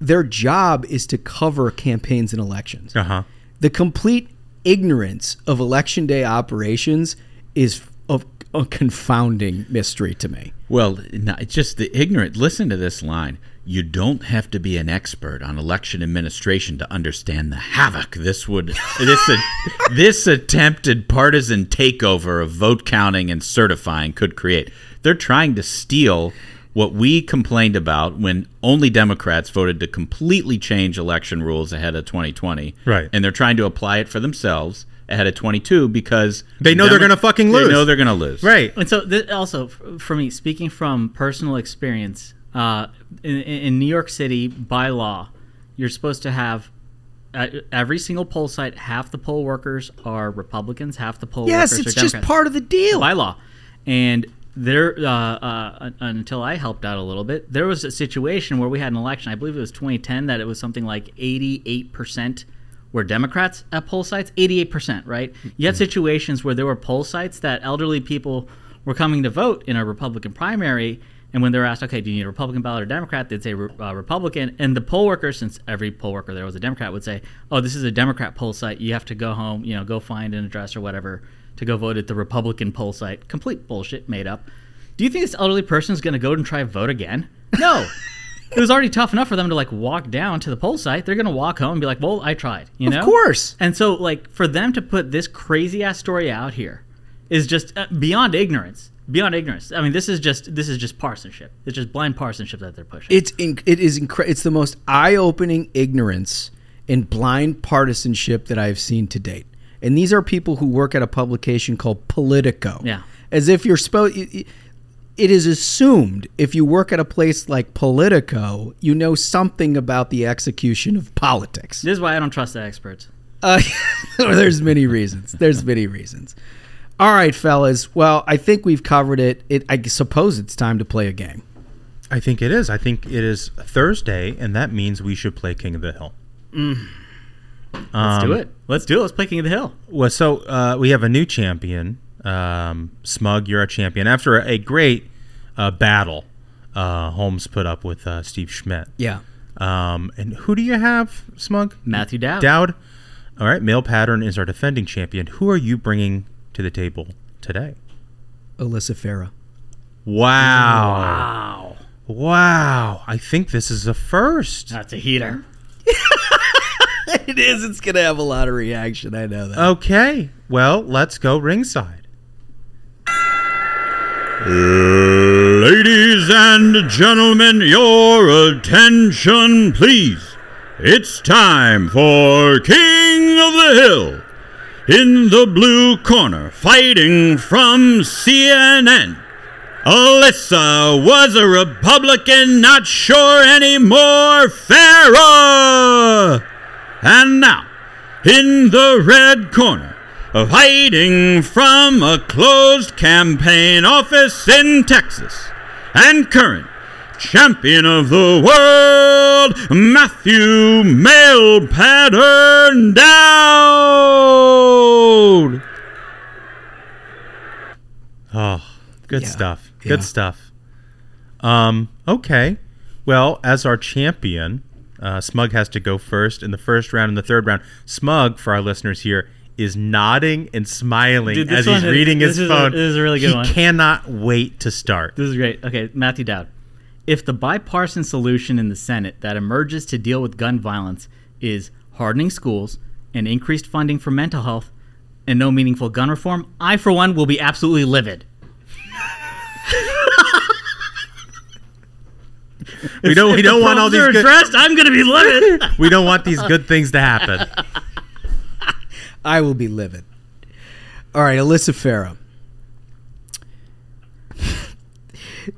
their job is to cover campaigns and elections. uh huh. The complete ignorance of election day operations is of a confounding mystery to me. Well, it's just the ignorant. Listen to this line. You don't have to be an expert on election administration to understand the havoc this would this [LAUGHS] this attempted partisan takeover of vote counting and certifying could create. They're trying to steal what we complained about when only Democrats voted to completely change election rules ahead of 2020. Right. And they're trying to apply it for themselves ahead of 22 because They know they're gonna fucking lose. They know they're going to lose. Right. And so, th- also f- for me, speaking from personal experience, uh, in, in New York City, by law, you're supposed to have at every single poll site. Half the poll workers are Republicans, half the poll workers. Yes, it's just part of the deal. by law. And there, uh, uh, until I helped out a little bit, there was a situation where we had an election. I believe it was 2010 that it was something like 88 percent were Democrats at poll sites. 88 percent, right? You had situations where there were poll sites that elderly people were coming to vote in a Republican primary. And when they're asked, okay, do you need a Republican ballot or Democrat? They'd say uh, Republican. And the poll worker, since every poll worker there was a Democrat, would say, oh, this is a Democrat poll site. You have to go home, you know, go find an address or whatever to go vote at the Republican poll site. Complete bullshit, made up. Do you think this elderly person is going to go and try to vote again? No. [LAUGHS] it was already tough enough for them to like walk down to the poll site. They're going to walk home and be like, well, I tried, you know? Of course. And so, like, for them to put this crazy ass story out here is just uh, beyond ignorance. Beyond ignorance. I mean, this is just this is just partisanship. It's just blind partisanship that they're pushing. It's in, it is incre- it's the most eye-opening ignorance and blind partisanship that I've seen to date. And these are people who work at a publication called Politico. Yeah. As if you're supposed it is assumed if you work at a place like Politico, you know something about the execution of politics. this is why I don't trust the experts. Uh, [LAUGHS] there's many reasons. There's many reasons. All right, fellas. Well, I think we've covered it. It I suppose it's time to play a game. I think it is. I think it is Thursday, and that means we should play King of the Hill. Let's do it. Let's do it. Let's play King of the Hill. Well, so uh, we have a new champion. Um, Smug, you're a champion. After a great uh, battle, uh, Holmes put up with uh, Steve Schmidt. Yeah. Um, and who do you have, Smug? Matthew Dowd. Dowd. All right, male pattern is our defending champion. Who are you bringing to the table today? Alyssa Farah. Wow. Wow. Wow. I think this is a first. That's a heater. [LAUGHS] it is. It's gonna have a lot of reaction. I know that. Okay. Well, let's go ringside. Ladies and gentlemen, your attention, please. It's time for King of the Hill. In the blue corner, fighting from CNN. Alyssa was a Republican, not sure anymore. Farah! And now, in the red corner, hiding from a closed campaign office in Texas, and current champion of the world, Matthew Mail Pattern Dowd. Oh, good Yeah. stuff. Yeah. Good stuff. Um, okay. Well, as our champion, uh, Smug has to go first in the first round and the third round. Smug, for our listeners here, is nodding and smiling Dude, as he's is- reading his is a- phone. this is a really good he one. cannot wait to start. This is great. Okay, Matthew Dowd. If the bipartisan solution in the Senate that emerges to deal with gun violence is hardening schools and increased funding for mental health and no meaningful gun reform, I, for one, will be absolutely livid. We don't. If We don't want all these. are Good, addressed, I'm going to be livid. [LAUGHS] we don't want these good things to happen. [LAUGHS] I will be livid. All right, Alyssa Farah.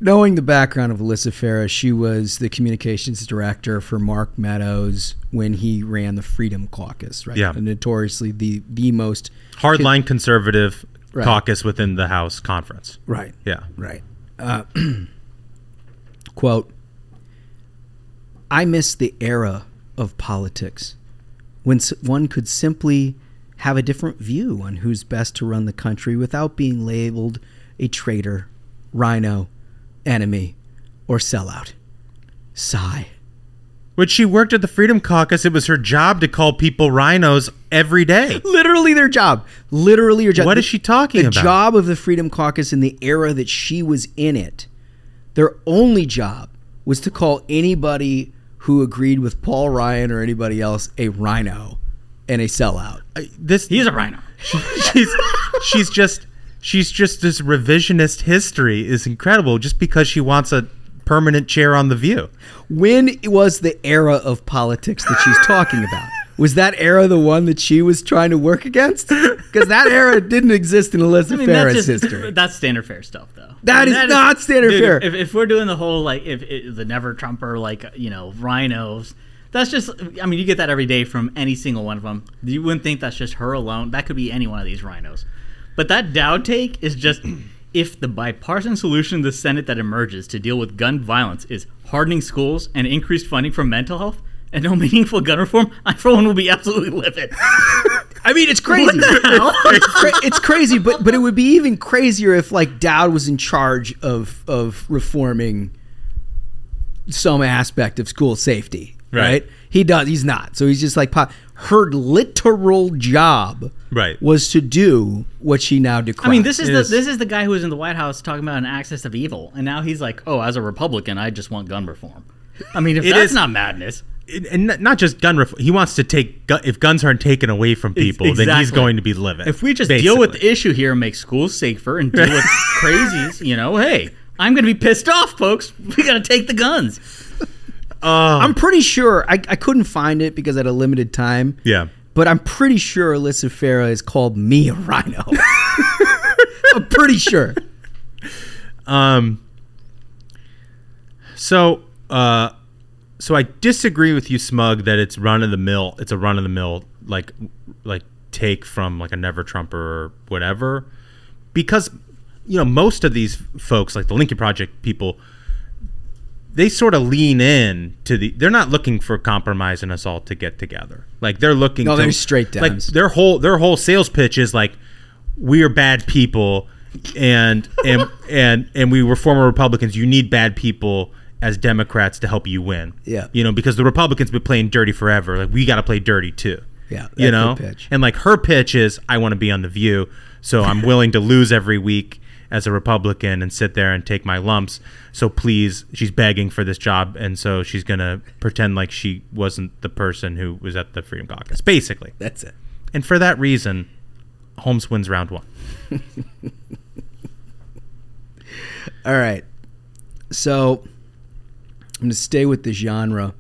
Knowing the background of Alyssa Farah, she was the communications director for Mark Meadows when he ran the Freedom Caucus, right? Yeah. Notoriously the the most Hardline conservative Right. caucus within the House conference. Right. Yeah. Right. Uh, [CLEARS THROAT] quote I miss the era of politics when one could simply have a different view on who's best to run the country without being labeled a traitor, RINO, enemy, or sellout. Sigh. When she worked at the Freedom Caucus, it was her job to call people RINOs every day. Literally their job. Literally your job. What The- is she talking the about? The job of the Freedom Caucus in the era that she was in it, their only job was to call anybody who agreed with Paul Ryan or anybody else a RINO and a sellout. This He's a RINO. [LAUGHS] she's she's just she's just this revisionist history is incredible just because she wants a permanent chair on the View. When was the era of politics that she's talking about? Was that era the one that she was trying to work against? Because that era didn't exist in Elizabeth I mean, Farah's that's just, history. [LAUGHS] That's standard fair stuff, though. That I mean, is not standard dude, fare. If, if we're doing the whole like if, if the never Trumper like you know RINOs, that's just. I mean, you get that every day from any single one of them. You wouldn't think that's just her alone. That could be any one of these RINOs. But that Dowd take is just [CLEARS THROAT] if the bipartisan solution in the Senate that emerges to deal with gun violence is hardening schools and increased funding for mental health and no [LAUGHS] meaningful gun reform, I for one will be absolutely livid. [LAUGHS] I mean, it's crazy. [LAUGHS] it's, cra- it's crazy, but but it would be even crazier if like Dowd was in charge of of reforming some aspect of school safety, right? Right. He does. He's not. So he's just like po- her literal job, Right. was to do what she now decries. I mean, this is Is- the this is the guy who was in the White House talking about an axis of evil, and now he's like, "Oh, as a Republican, I just want gun reform." I mean, if It that's is- not madness, And- And not just gun reform. He wants to take gu- if guns aren't taken away from people, then he's going to be living. if we just deal with the issue here, and make schools safer, and deal with [LAUGHS] crazies, you know, hey, I'm going to be pissed off, folks. We got to take the guns. I'm pretty sure I, I couldn't find it because I had a limited time. Yeah. But I'm pretty sure Alyssa Farah has called me a RINO. [LAUGHS] I'm pretty sure. Um. So, uh, so I disagree with you, Smug, that it's run of the mill. It's a run of the mill like like take from like a never Trumper or whatever, because you know most of these folks, like the Lincoln Project people, they sort of lean in to the. They're not looking for compromise and us all to get together. Like they're looking. No, to, they're straight down. Like their whole their whole sales pitch is like, we're bad people, and and [LAUGHS] and and we were former Republicans. You need bad people as Democrats to help you win. Yeah. you know because the Republicans been playing dirty forever. Like we got to play dirty too. Yeah, you know. pitch. And like her pitch is, I want to be on the View, so I'm willing to lose every week as a Republican and sit there and take my lumps. So please, she's begging for this job, and so she's gonna pretend like she wasn't the person who was at the Freedom Caucus, basically. That's it. And for that reason, Holmes wins round one. [LAUGHS] All right. So I'm going to stay with the genre.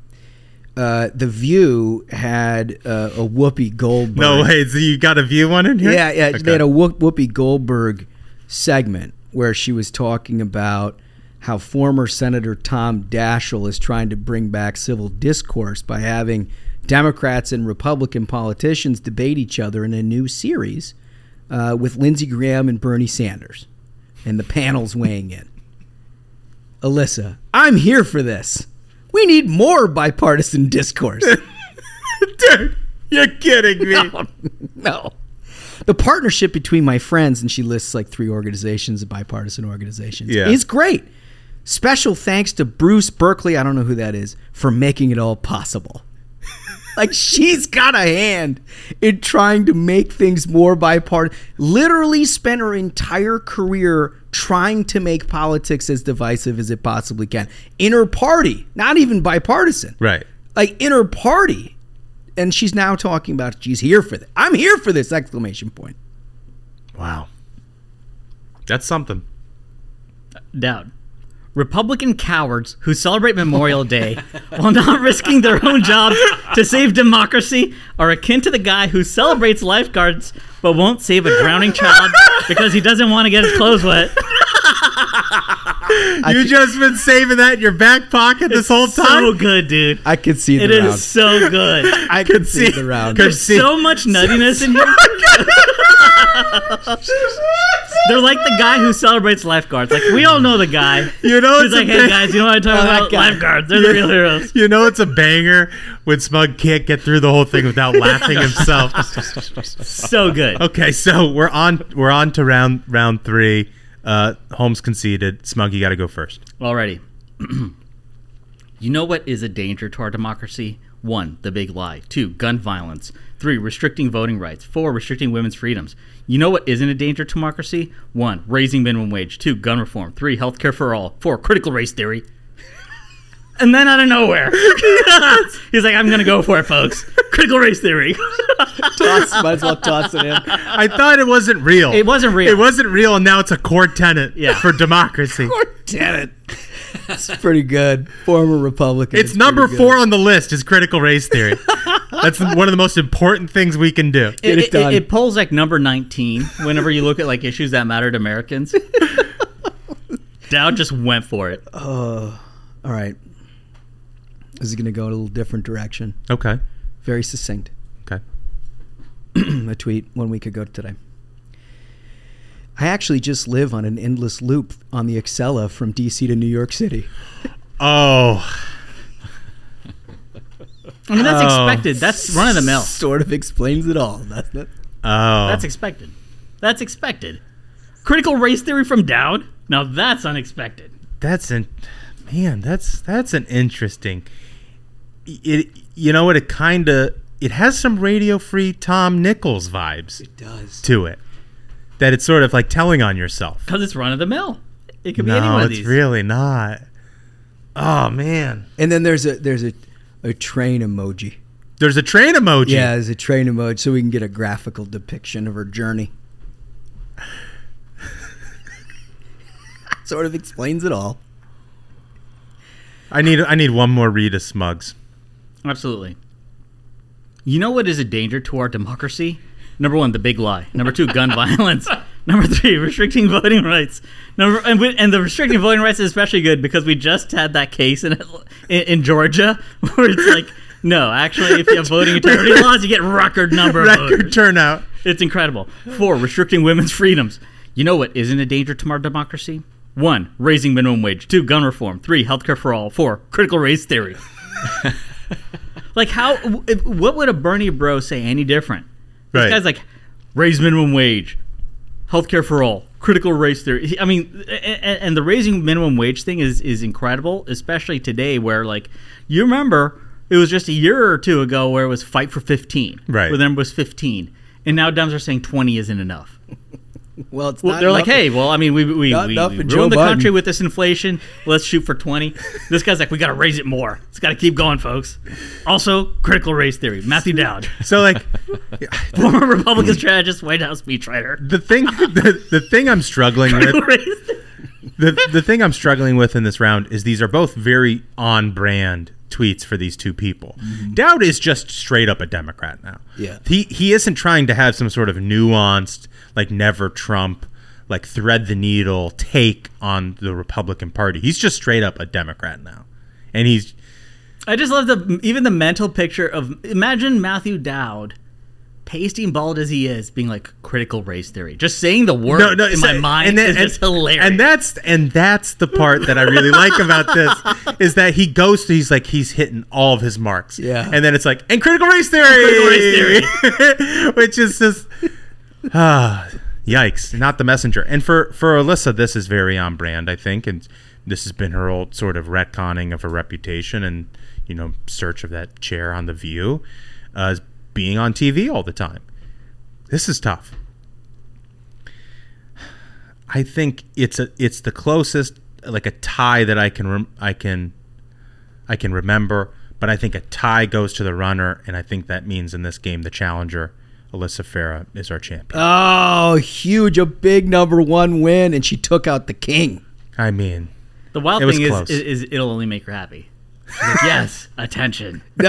Uh, the View had uh, a Whoopi Goldberg. No way, so you got a view one in here? Yeah, yeah. Okay. They had a Whoop- Whoopi Goldberg segment where she was talking about how former Senator Tom Daschle is trying to bring back civil discourse by having Democrats and Republican politicians debate each other in a new series uh, with Lindsey Graham and Bernie Sanders, and the panels weighing in. Alyssa, I'm here for this. We need more bipartisan discourse. [LAUGHS] Dude, you're kidding me. [LAUGHS] no, no. The partnership between my friends, and she lists like three organizations, bipartisan organizations, Yeah. is great. Special thanks to Bruce Berkeley, I don't know who that is, for making it all possible. [LAUGHS] like she's got a hand in trying to make things more bipartisan. Literally spent her entire career trying to make politics as divisive as it possibly can. In her party, not even bipartisan Right. like in her party and she's now talking about she's here for this i'm here for this exclamation point Wow. That's something. Dowd. Republican cowards who celebrate Memorial Day [LAUGHS] while not risking their own jobs to save democracy are akin to the guy who celebrates lifeguards but won't save a drowning child because he doesn't want to get his clothes wet. You just been saving that in your back pocket this whole time? So good, dude. i could see the It is round so good. [LAUGHS] i could see the round There's see- so much nuttiness in here. [LAUGHS] They're like the guy who celebrates lifeguards. Like we all know the guy. You know He's it's a like, hey bang- guys, you know what I'm talking Oh, about? guy. Lifeguards. They're the real heroes. You know it's a banger when Smug can't get through the whole thing without [LAUGHS] laughing himself. So good. Okay, so we're on we're on to round round three. Uh, Holmes conceded. Smug, you got to go first. Alrighty. [CLEARS THROAT] you know what is a danger to our democracy? One, the big lie. Two, gun violence. Three, restricting voting rights. Four, restricting women's freedoms. You know what isn't a danger to democracy? One, raising minimum wage. Two, gun reform. Three, healthcare for all. Four, critical race theory. And then out of nowhere, [LAUGHS] he's like, I'm going to go for it, folks. [LAUGHS] Critical race theory. toss, might as well toss it in I thought it wasn't real. It wasn't real. It wasn't real, and now it's a core tenet Yeah. for democracy. [LAUGHS] damn it it's pretty good former republican It's number four on the list is critical race theory. That's one of the most important things we can do. Get it done. it polls like number 19 whenever you look at like issues that matter to Americans. Dowd just went for it. Uh, all right this is going to go in a little different direction Okay. very succinct Okay. [CLEARS THROAT] a tweet one week ago today. I actually just live on an endless loop on the Acela from DC to New York City. [LAUGHS] Oh, I mean, that's Oh. expected. That's run of the mill. Sort of explains it all, doesn't it? oh. That's expected. That's expected. Critical race theory from Dowd? Now that's unexpected. That's an man. That's that's an interesting. It you know what? It kind of it has some radio free Tom Nichols vibes It does. to it. That it's sort of like telling on yourself. Because it's run of the mill. It could be any one No, of it's these. really not. Oh man, And then there's a there's a, a train emoji. there's a train emoji. Yeah, there's a train emoji so we can get a graphical depiction of her journey. [LAUGHS] sort of explains it all. I need I need one more read of Smugs. Absolutely. You know what is a danger to our democracy? Number one, the big lie. Number two, gun [LAUGHS] violence. Number three, restricting voting rights. Number and, we, and the restricting voting rights is especially good because we just had that case in in, in Georgia [LAUGHS] where it's like, no, actually, if you have voting [LAUGHS] integrity laws, you get record number of Record turnout. It's incredible. Four, restricting women's freedoms. You know what isn't a danger to our democracy? One, raising minimum wage. Two, gun reform. Three, healthcare for all. Four, critical race theory. Like how? if- What would a Bernie bro say any different? This Right. guy's like, raise minimum wage, healthcare for all, critical race theory. I mean, a- a- and the raising minimum wage thing is is incredible, especially today where like you remember it was just a year or two ago where it was fight for fifteen, Right. Where then it was fifteen, and now Dems are saying twenty isn't enough. Well, it's Well, not they're like, hey, well, I mean, we we, we, enough we ruined Joe the Biden. country with this inflation. Let's shoot for twenty. This guy's like, we got to raise it more. It's got to keep going, folks. Also, critical race theory. Matthew Dowd, [LAUGHS] So like [LAUGHS] former Republican strategist, White House speechwriter. the thing the, the thing I'm struggling with Critical race theory. the the thing I'm struggling with in this round is these are both very on brand tweets for these two people. Mm-hmm. Dowd is just straight up a Democrat now. Yeah. He he isn't trying to have some sort of nuanced like never Trump like thread the needle take on the Republican Party. He's just straight up a Democrat now. And he's I just love the even the mental picture of imagine Matthew Dowd pasty bald as he is, being like critical race theory. Just saying the word No, no, in so- my mind and then- is just hilarious. And that's and that's the part that I really like about this [LAUGHS] is that he goes to he's like he's hitting all of his marks. Yeah. And then it's like and critical race theory, Critical race theory, [LAUGHS] which is just [SIGHS] ah yikes, not the messenger. And for for Alyssa, this is very on brand, I think, and this has been her old sort of retconning of her reputation and you know search of that chair on the View, uh, as being on TV all the time. This is tough. I think it's a it's the closest like a tie that I can rem- I can I can remember, but I think a tie goes to the runner, and I think that means in this game the challenger, Alyssa Farah, is our champion. Oh, huge! A big number one win, and she took out the king. I mean, the wild thing is, is, is it'll only make her happy. Like, [LAUGHS] yes, attention. [LAUGHS] [LAUGHS]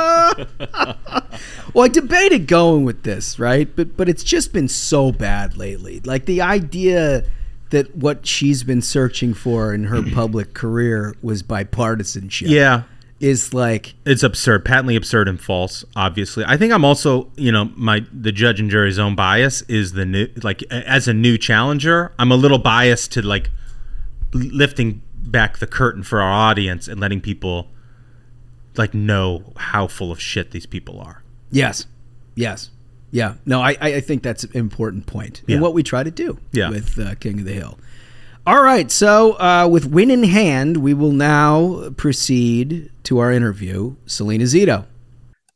[LAUGHS] well, I debated going with this, right? But but it's just been so bad lately. Like the idea that what she's been searching for in her [CLEARS THROAT] public career was bipartisanship. yeah, Is like it's absurd, patently absurd and false. Obviously, I think I'm also you know my the judge and jury's own bias is the new like as a new challenger, I'm a little biased to like lifting back the curtain for our audience and letting people like know how full of shit these people are. yes, yes, yeah. No, I I I think that's an important point Yeah. and what we try to do Yeah. with uh, King of the Hill. All right, so uh, with win in hand, we will now proceed to our interview, Salena Zito.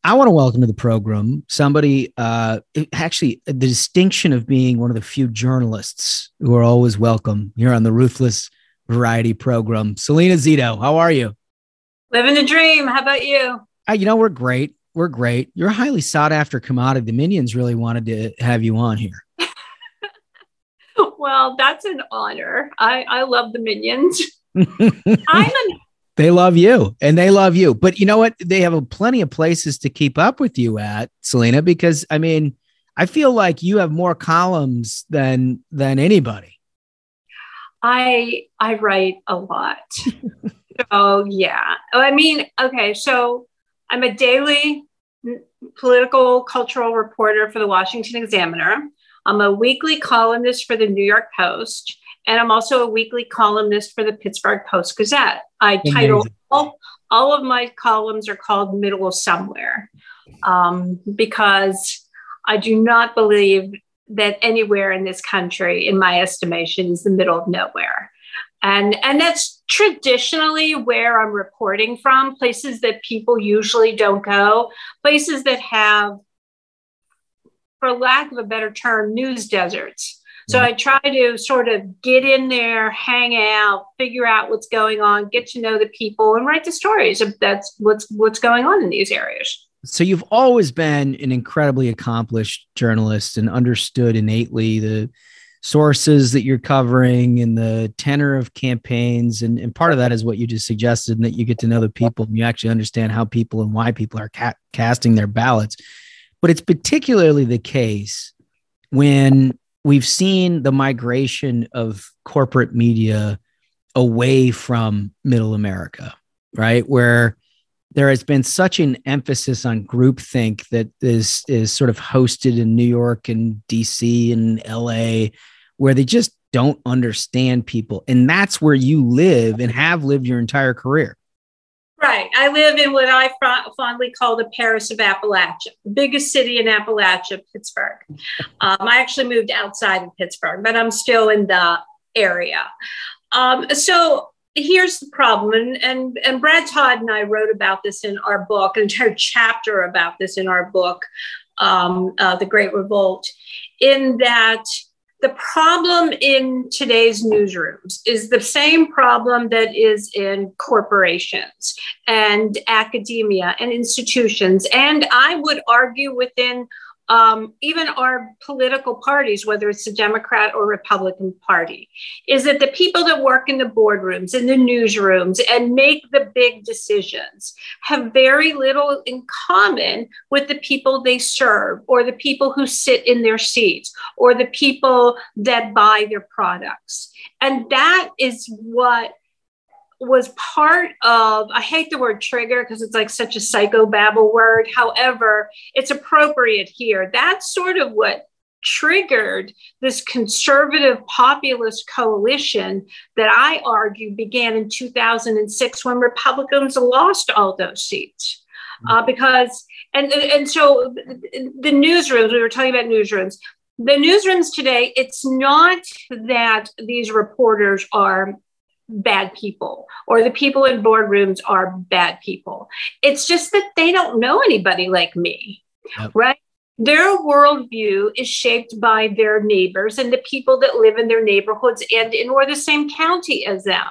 I want to welcome to the program somebody, uh, actually, the distinction of being one of the few journalists who are always welcome here on the Ruthless Variety program. Salena Zito, how are you? Living the dream. How about you? Uh, you know, we're great. We're great. You're a highly sought after commodity. The Minions really wanted to have you on here. [LAUGHS] Well, that's an honor. I, I love the minions. [LAUGHS] I'm an, They love you and they love you. But you know what? They have a plenty of places to keep up with you at, Salena, because I mean, I feel like you have more columns than than anybody. I I write a lot. [LAUGHS] so yeah. I mean, okay, so I'm a daily political cultural reporter for the Washington Examiner. I'm a weekly columnist for the New York Post, and I'm also a weekly columnist for the Pittsburgh Post Gazette. I title all, all of my columns are called Middle of Somewhere um, because I do not believe that anywhere in this country, in my estimation, is the middle of nowhere. And, and that's traditionally where I'm reporting from, places that people usually don't go, places that have, for lack of a better term, news deserts. So mm-hmm. I try to sort of get in there, hang out, figure out what's going on, get to know the people, and write the stories. of That's what's what's going on in these areas. So you've always been an incredibly accomplished journalist and understood innately the sources that you're covering and the tenor of campaigns. And, and part of that is what you just suggested, and that you get to know the people and you actually understand how people and why people are ca- casting their ballots. But it's particularly the case when we've seen the migration of corporate media away from middle America, right? Where there has been such an emphasis on groupthink that is is sort of hosted in New York and DC and LA, where they just don't understand people, and that's where you live and have lived your entire career. Right. I live in what I fondly call the Paris of Appalachia, the biggest city in Appalachia, Pittsburgh. Um, I actually moved outside of Pittsburgh, but I'm still in the area. Um, so here's the problem, and, and, and Brad Todd and I wrote about this in our book, an entire chapter about this in our book, um, uh, The Great Revolt, in that the problem in today's newsrooms is the same problem that is in corporations and academia and institutions. And I would argue within um, even our political parties, whether it's the Democrat or Republican Party, is that the people that work in the boardrooms, in the newsrooms, and make the big decisions have very little in common with the people they serve, or the people who sit in their seats, or the people that buy their products. And that is what was part of i hate the word trigger because it's like such a psychobabble word. However it's appropriate here. That's sort of what triggered this conservative populist coalition that I argue began in 2006 when Republicans lost all those seats. Uh, because and and so the newsrooms we were talking about newsrooms. The newsrooms today it's not that these reporters are bad people or the people in boardrooms are bad people it's just that they don't know anybody like me yep. right their worldview is shaped by their neighbors and the people that live in their neighborhoods and in or the same county as them.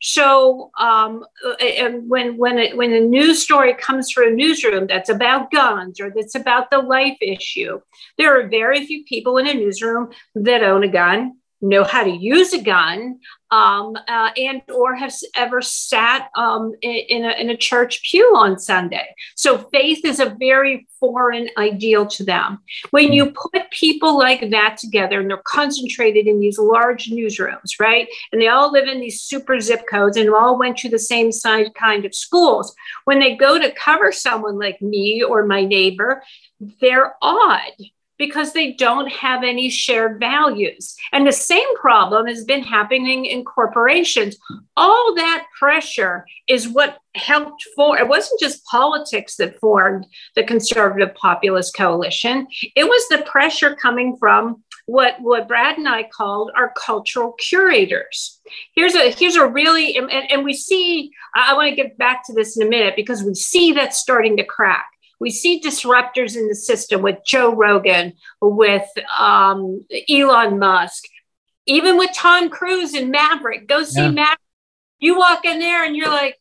So, um, and when when it, when a news story comes through a newsroom that's about guns or that's about the life issue, there are very few people in a newsroom that own a gun know how to use a gun um, uh, and or have ever sat um, in, in, a, in a church pew on sunday. So faith is a very foreign ideal to them. When you put people like that together and they're concentrated in these large newsrooms right? And they all live in these super zip codes and all went to the same side kind of schools. When they go to cover someone like me or my neighbor they're odd because they don't have any shared values. And the same problem has been happening in corporations. All that pressure is what helped for it wasn't just politics that formed the conservative populist coalition, it was the pressure coming from what what Brad and I called our cultural curators. Here's a here's a really and, and we see I want to get back to this in a minute because we see that starting to crack we see disruptors in the system with Joe Rogan, with um, Elon Musk, even with Tom Cruise and Maverick. Go see yeah. Maverick. You walk in there and you're like,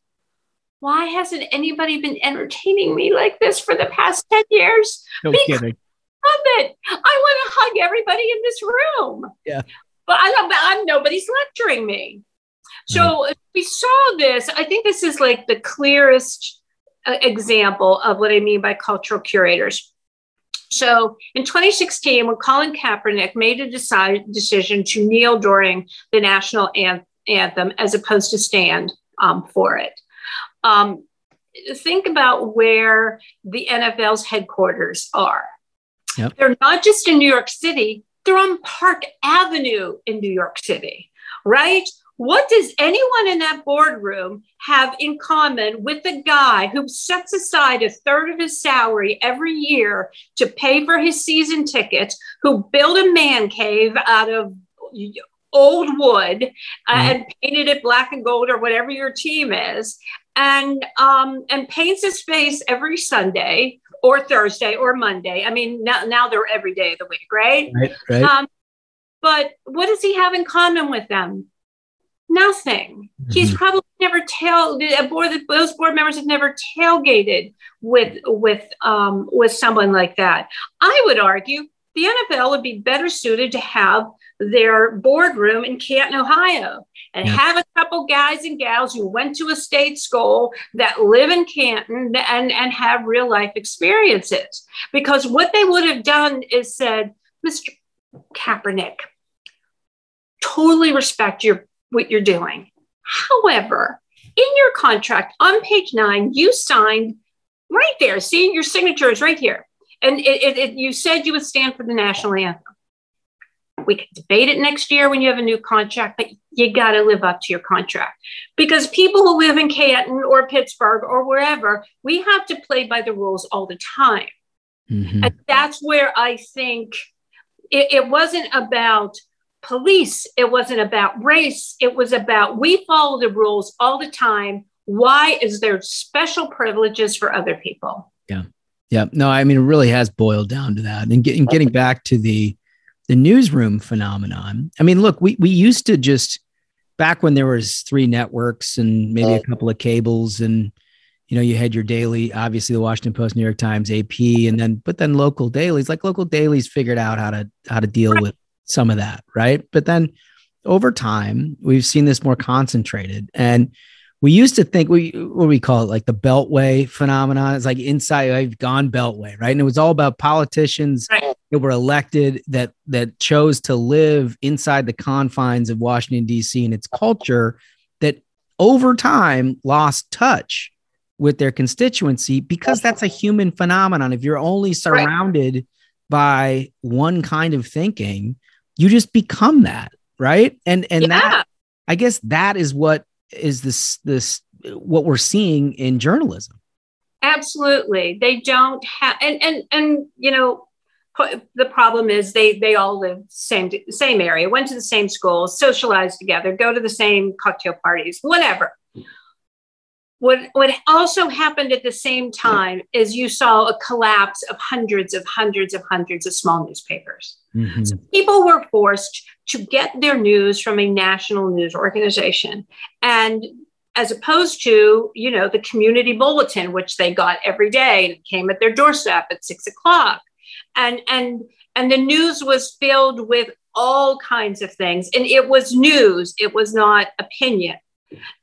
why hasn't anybody been entertaining me like this for the past 10 years? No because kidding. Love it. I want to hug everybody in this room. Yeah. But I I'm, nobody's lecturing me. So mm. we saw this. I think this is like the clearest example of what I mean by cultural curators. So in 2016, when Colin Kaepernick made a decide, decision to kneel during the national anthem as opposed to stand um, for it, um, think about where the NFL's headquarters are. Yep. They're not just in New York City, they're on Park Avenue in New York City, right? What does anyone in that boardroom have in common with the guy who sets aside a third of his salary every year to pay for his season tickets, who built a man cave out of old wood uh, mm. and painted it black and gold or whatever your team is, and um, and paints his face every Sunday or Thursday or Monday. I mean, now, now they're every day of the week, right? Right. right. Um, but what does he have in common with them? Nothing. Mm-hmm. He's probably never tail a board. Those board members have never tailgated with with um, with someone like that. I would argue the NFL would be better suited to have their boardroom in Canton, Ohio, and yeah. have a couple guys and gals who went to a state school that live in Canton and, and have real life experiences. Because what they would have done is said, Mr. Kaepernick, totally respect your what you're doing. However, in your contract on page nine, you signed right there. See, your signature is right here. And it, it, it, you said you would stand for the national anthem. We can debate it next year when you have a new contract, but you got to live up to your contract because people who live in Canton or Pittsburgh or wherever, we have to play by the rules all the time. Mm-hmm. And that's where I think it, it wasn't about police, it wasn't about race. It was about we follow the rules all the time. Why is there special privileges for other people? Yeah. Yeah. No, I mean, it really has boiled down to that. And, get, getting back to the, the newsroom phenomenon. I mean, look, we, we used to just back when there was three networks and maybe a couple of cables and, you know, you had your daily, obviously the Washington Post, New York Times, AP, and then, but then local dailies, like local dailies figured out how to, how to deal with some of that, right? But then over time, we've seen this more concentrated. And we used to think we what we call it like the beltway phenomenon it's like inside i've gone beltway right and it was all about politicians right. that were elected that that chose to live inside the confines of washington d.c and its culture that over time lost touch with their constituency because that's a human phenomenon. If you're only surrounded right. by one kind of thinking, you just become that, right? And and yeah. that I guess that is what is this this what we're seeing in journalism. Absolutely. They don't have and and and you know the problem is they they all live same same area, went to the same school, socialized together, go to the same cocktail parties, whatever. What what also happened at the same time is you saw a collapse of hundreds of hundreds of hundreds of small newspapers. Mm-hmm. So people were forced to get their news from a national news organization, and as opposed to you know the community bulletin, which they got every day and came at their doorstep at six o'clock. And and and the news was filled with all kinds of things. And it was news. It was not opinion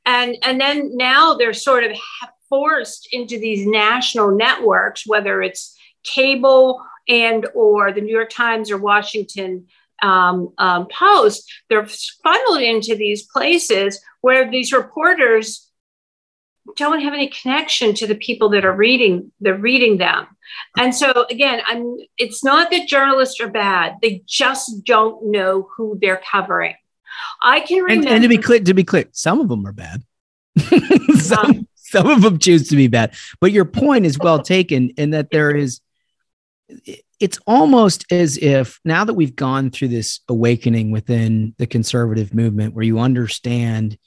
and and then now they're sort of forced into these national networks whether it's cable and or the new york times or washington um, um, post they're funneled into these places where these reporters don't have any connection to the people that are reading they're reading them. And so again i'm it's not that journalists are bad. They just don't know who they're covering i can remember and, and to be clear to be clear some of them are bad. [LAUGHS] Some, um, some of them choose to be bad. But your point is well taken in that [LAUGHS] there is it's almost as if now that we've gone through this awakening within the conservative movement where you understand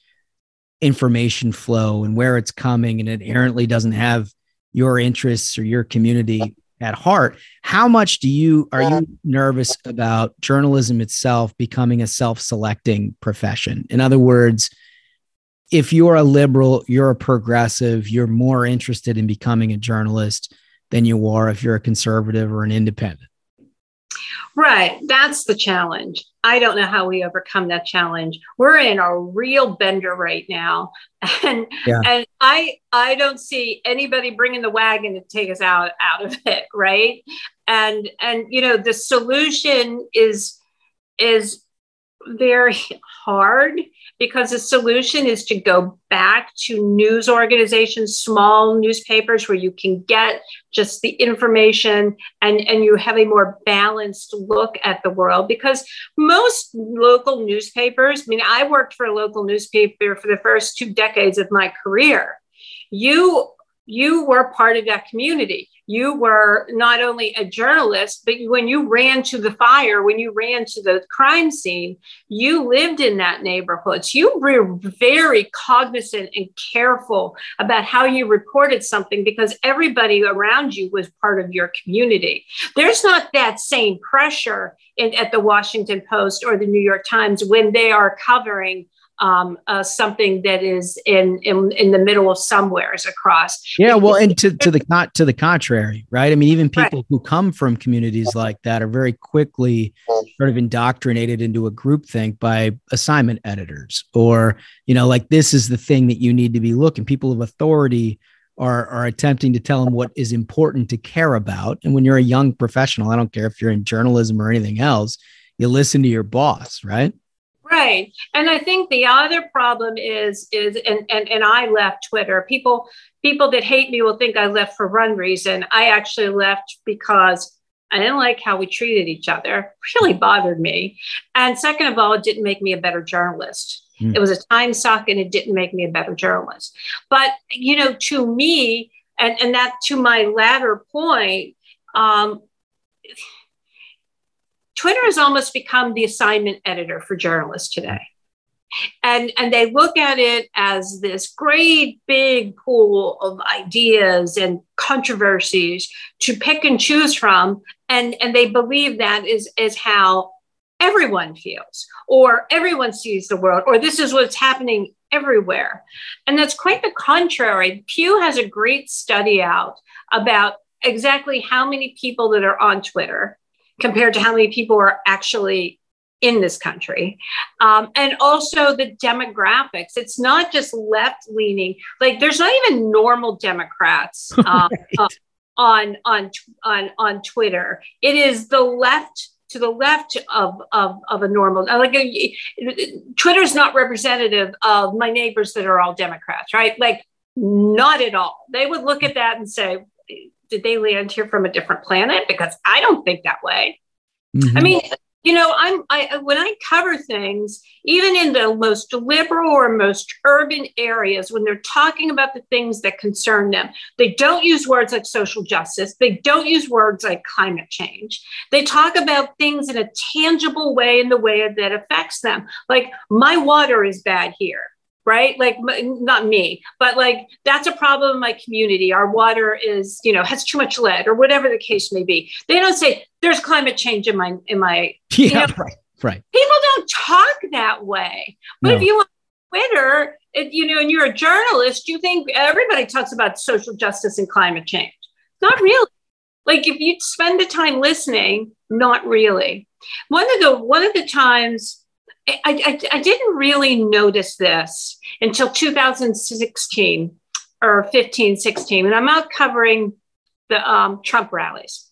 information flow and where it's coming and it inherently doesn't have your interests or your community at heart how much do you are you nervous about journalism itself becoming a self-selecting profession in other words if you're a liberal you're a progressive you're more interested in becoming a journalist than you are if you're a conservative or an independent Right. That's the challenge. I don't know how we overcome that challenge. We're in a real bender right now. [LAUGHS] And yeah. and I I don't see anybody bringing the wagon to take us out out of [LAUGHS] it, right? And and you know, the solution is is very hard because the solution is to go back to news organizations, small newspapers where you can get just the information and, and you have a more balanced look at the world. Because most local newspapers, I mean, I worked for a local newspaper for the first two decades of my career. You you were part of that community you were not only a journalist, but when you ran to the fire, when you ran to the crime scene, you lived in that neighborhood. So you were very cognizant and careful about how you reported something because everybody around you was part of your community. There's not that same pressure in, at the Washington Post or the New York Times when they are covering um, uh, something that is in, in in the middle of somewheres across. Yeah, well, and to, to the not to the contrary, right? I mean, even people right. who come from communities like that are very quickly sort of indoctrinated into a groupthink by assignment editors, or you know, like this is the thing that you need to be looking. People of authority are are attempting to tell them what is important to care about. And when you're a young professional, I don't care if you're in journalism or anything else, you listen to your boss, right? Right. And I think the other problem is is and, and and I left Twitter. People people that hate me will think I left for one reason. I actually left because I didn't like how we treated each other. [LAUGHS] Really bothered me. And second of all, it didn't make me a better journalist. Mm. It was a time suck and it didn't make me a better journalist. But you know, to me, and, and that to my latter point, um, Twitter has almost become the assignment editor for journalists today. And, and they look at it as this great big pool of ideas and controversies to pick and choose from. And, and they believe that is, is how everyone feels, or everyone sees the world, or this is what's happening everywhere. And that's quite the contrary. Pew has a great study out about exactly how many people that are on Twitter compared to how many people are actually in this country. Um, and also the demographics. It's not just left leaning, like, there's not even normal Democrats [LAUGHS] um, uh, on, on, on, on Twitter. It is the left to the left of, of, of a normal like a, twitter's not representative of my neighbors that are all democrats right like not at all they would look at that and say did they land here from a different planet? Because i don't think that way. Mm-hmm. i mean you know i'm i when i cover things even in the most liberal or most urban areas when they're talking about the things that concern them they don't use words like social justice. They don't use words like climate change. They talk about things in a tangible way in the way that affects them. Like my water is bad here right? Like not me but like that's a problem in my community. Our water is you know has too much lead or whatever the case may be. They don't say there's climate change in my in my [LAUGHS] yeah you know, right right. People don't talk that way. But no. if you want twitter it, you know and you're a journalist you think everybody talks about social justice and climate change. Not really. Like if you spend the time listening not really. One of the one of the times I, I, I, didn't really notice this until 2016 or 15, 16, and I'm out covering the um, Trump rallies.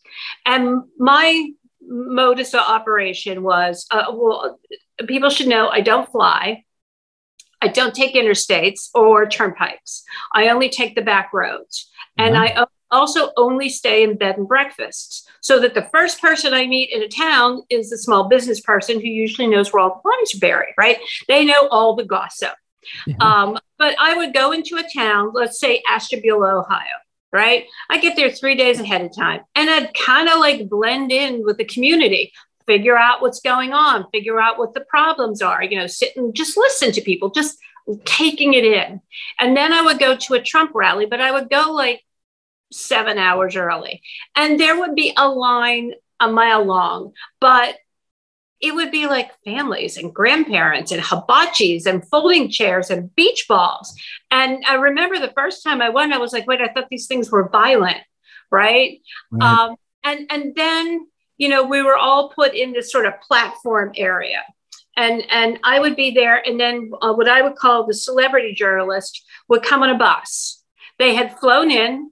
And my modus of operation was uh, well, people should know I don't fly. I don't take interstates or turnpikes. I only take the back roads. Mm-hmm. And I also only stay in bed and breakfasts so that the first person I meet in a town is a small business person who usually knows where all the bodies are buried, right? They know all the gossip. Yeah. Um, but I would go into a town, let's say Ashtabula, Ohio, right? I get there three days ahead of time and I'd kind of like blend in with the community, figure out what's going on, figure out what the problems are, you know, sit and just listen to people, just taking it in. And then I would go to a Trump rally, but I would go like seven hours early. And there would be a line a mile long, but it would be like families and grandparents and hibachis and folding chairs and beach balls. And I remember the first time I went, I was like, wait, I thought these things were violent, right? right. Um, and and then you know we were all put in this sort of platform area. And, and I would be there, and then uh, what I would call the celebrity journalist would come on a bus. They had flown in,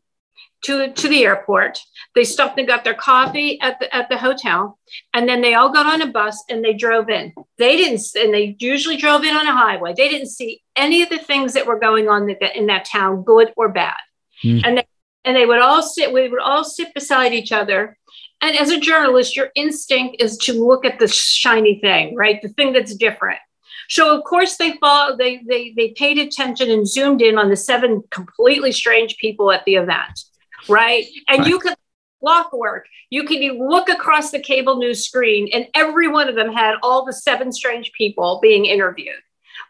to, to the airport. They stopped and got their coffee at the at the hotel, and then they all got on a bus and they drove in. They didn't, and they usually drove in on a highway. They didn't see any of the things that were going on in that town, good or bad. Mm. And they, and they would all sit. We would all sit beside each other. And as a journalist, your instinct is to look at the shiny thing, right? The thing that's different. So of course they follow, they they they paid attention and zoomed in on the seven completely strange people at the event right? And right. you could clockwork. You could look across the cable news screen, and every one of them had all the seven strange people being interviewed,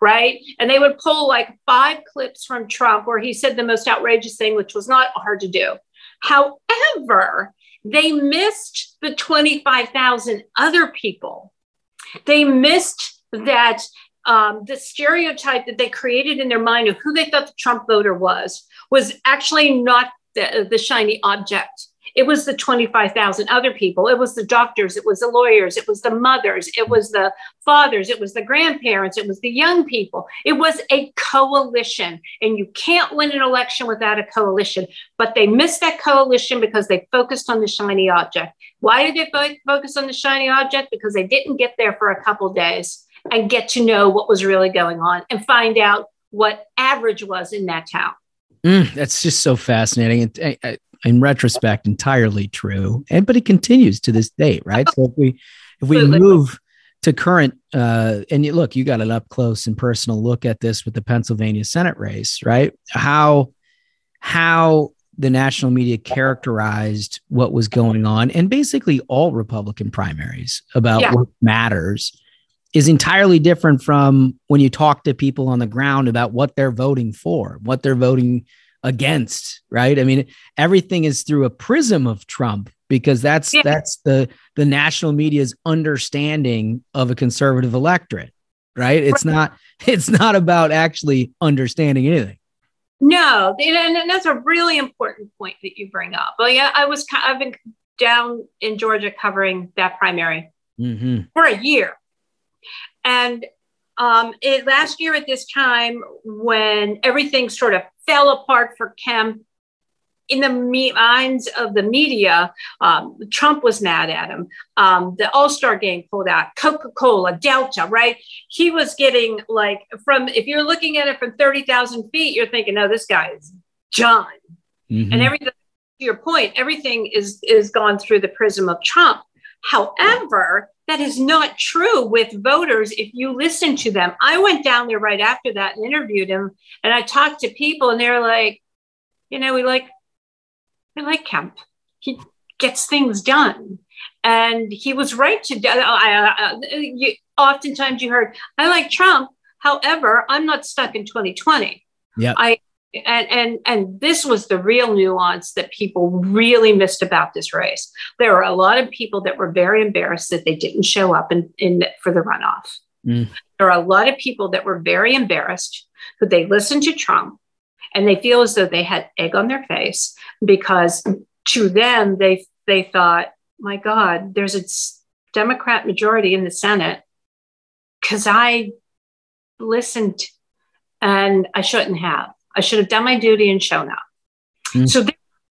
right? And they would pull like five clips from Trump where he said the most outrageous thing, which was not hard to do. However, they missed the 25,000 other people. They missed that um, the stereotype that they created in their mind of who they thought the Trump voter was was actually not the, the shiny object. It was the 25,000 other people. It was the doctors. It was the lawyers. It was the mothers. It was the fathers. It was the grandparents. It was the young people. It was a coalition. And you can't win an election without a coalition. But they missed that coalition because they focused on the shiny object. Why did they focus on the shiny object? Because they didn't get there for a couple days and get to know what was really going on and find out what average was in that town. Mm, that's just so fascinating. And in retrospect, entirely true. And but it continues to this date, right? So if we if we move to current uh, and you, look, you got an up close and personal look at this with the Pennsylvania Senate race, right? How how the national media characterized what was going on, and basically all Republican primaries about yeah. what matters is entirely different from when you talk to people on the ground about what they're voting for, what they're voting against, right? I mean, everything is through a prism of Trump because that's yeah. that's the the national media's understanding of a conservative electorate, right? It's not [LAUGHS] it's not about actually understanding anything. No, and that's a really important point that you bring up. Well, yeah, I was I've been down in Georgia covering that primary mm-hmm. for a year, and um, it, last year at this time, when everything sort of fell apart for Kemp, in the me- minds of the media, um, Trump was mad at him. Um, the All Star game pulled out, Coca Cola, Delta, right? He was getting like from, if you're looking at it from 30,000 feet, you're thinking, no, this guy is John. Mm-hmm. And everything, to your point, everything is, is gone through the prism of Trump. However, that is not true with voters if you listen to them. I went down there right after that and interviewed him, and I talked to people, and they're like, you know, we like we like Kemp. He gets things done, and he was right to. I, I, I, you, oftentimes you heard, I like Trump. However, I'm not stuck in 2020. Yeah. I and and and this was the real nuance that people really missed about this race. There were a lot of people that were very embarrassed that they didn't show up in, in for the runoff. Mm. There are a lot of people that were very embarrassed that they listened to Trump and they feel as though they had egg on their face because to them they they thought, my God, there's a Democrat majority in the Senate because I listened and I shouldn't have. I should have done my duty and shown up. Mm. So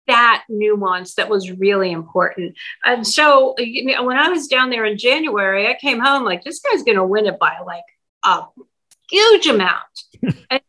that nuance that was really important. And so you know, when I was down there in January, I came home like this guy's going to win it by like a huge amount. [LAUGHS] and,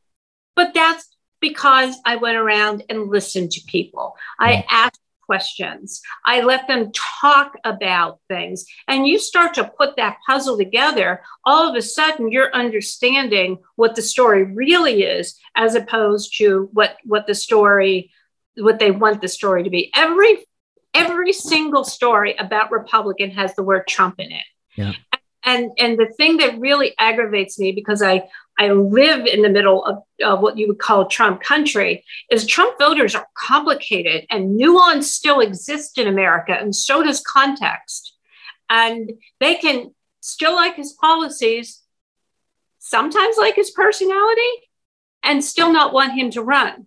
but that's because I went around and listened to people. I asked questions. I let them talk about things. And you start to put that puzzle together, all of a sudden you're understanding what the story really is, as opposed to what, what the story, what they want the story to be. Every every single story about Republican has the word Trump in it. Yeah. And and the thing that really aggravates me because I I live in the middle of, what you would call Trump country, is Trump voters are complicated and nuance still exists in America, and so does context. And they can still like his policies, sometimes like his personality, and still not want him to run.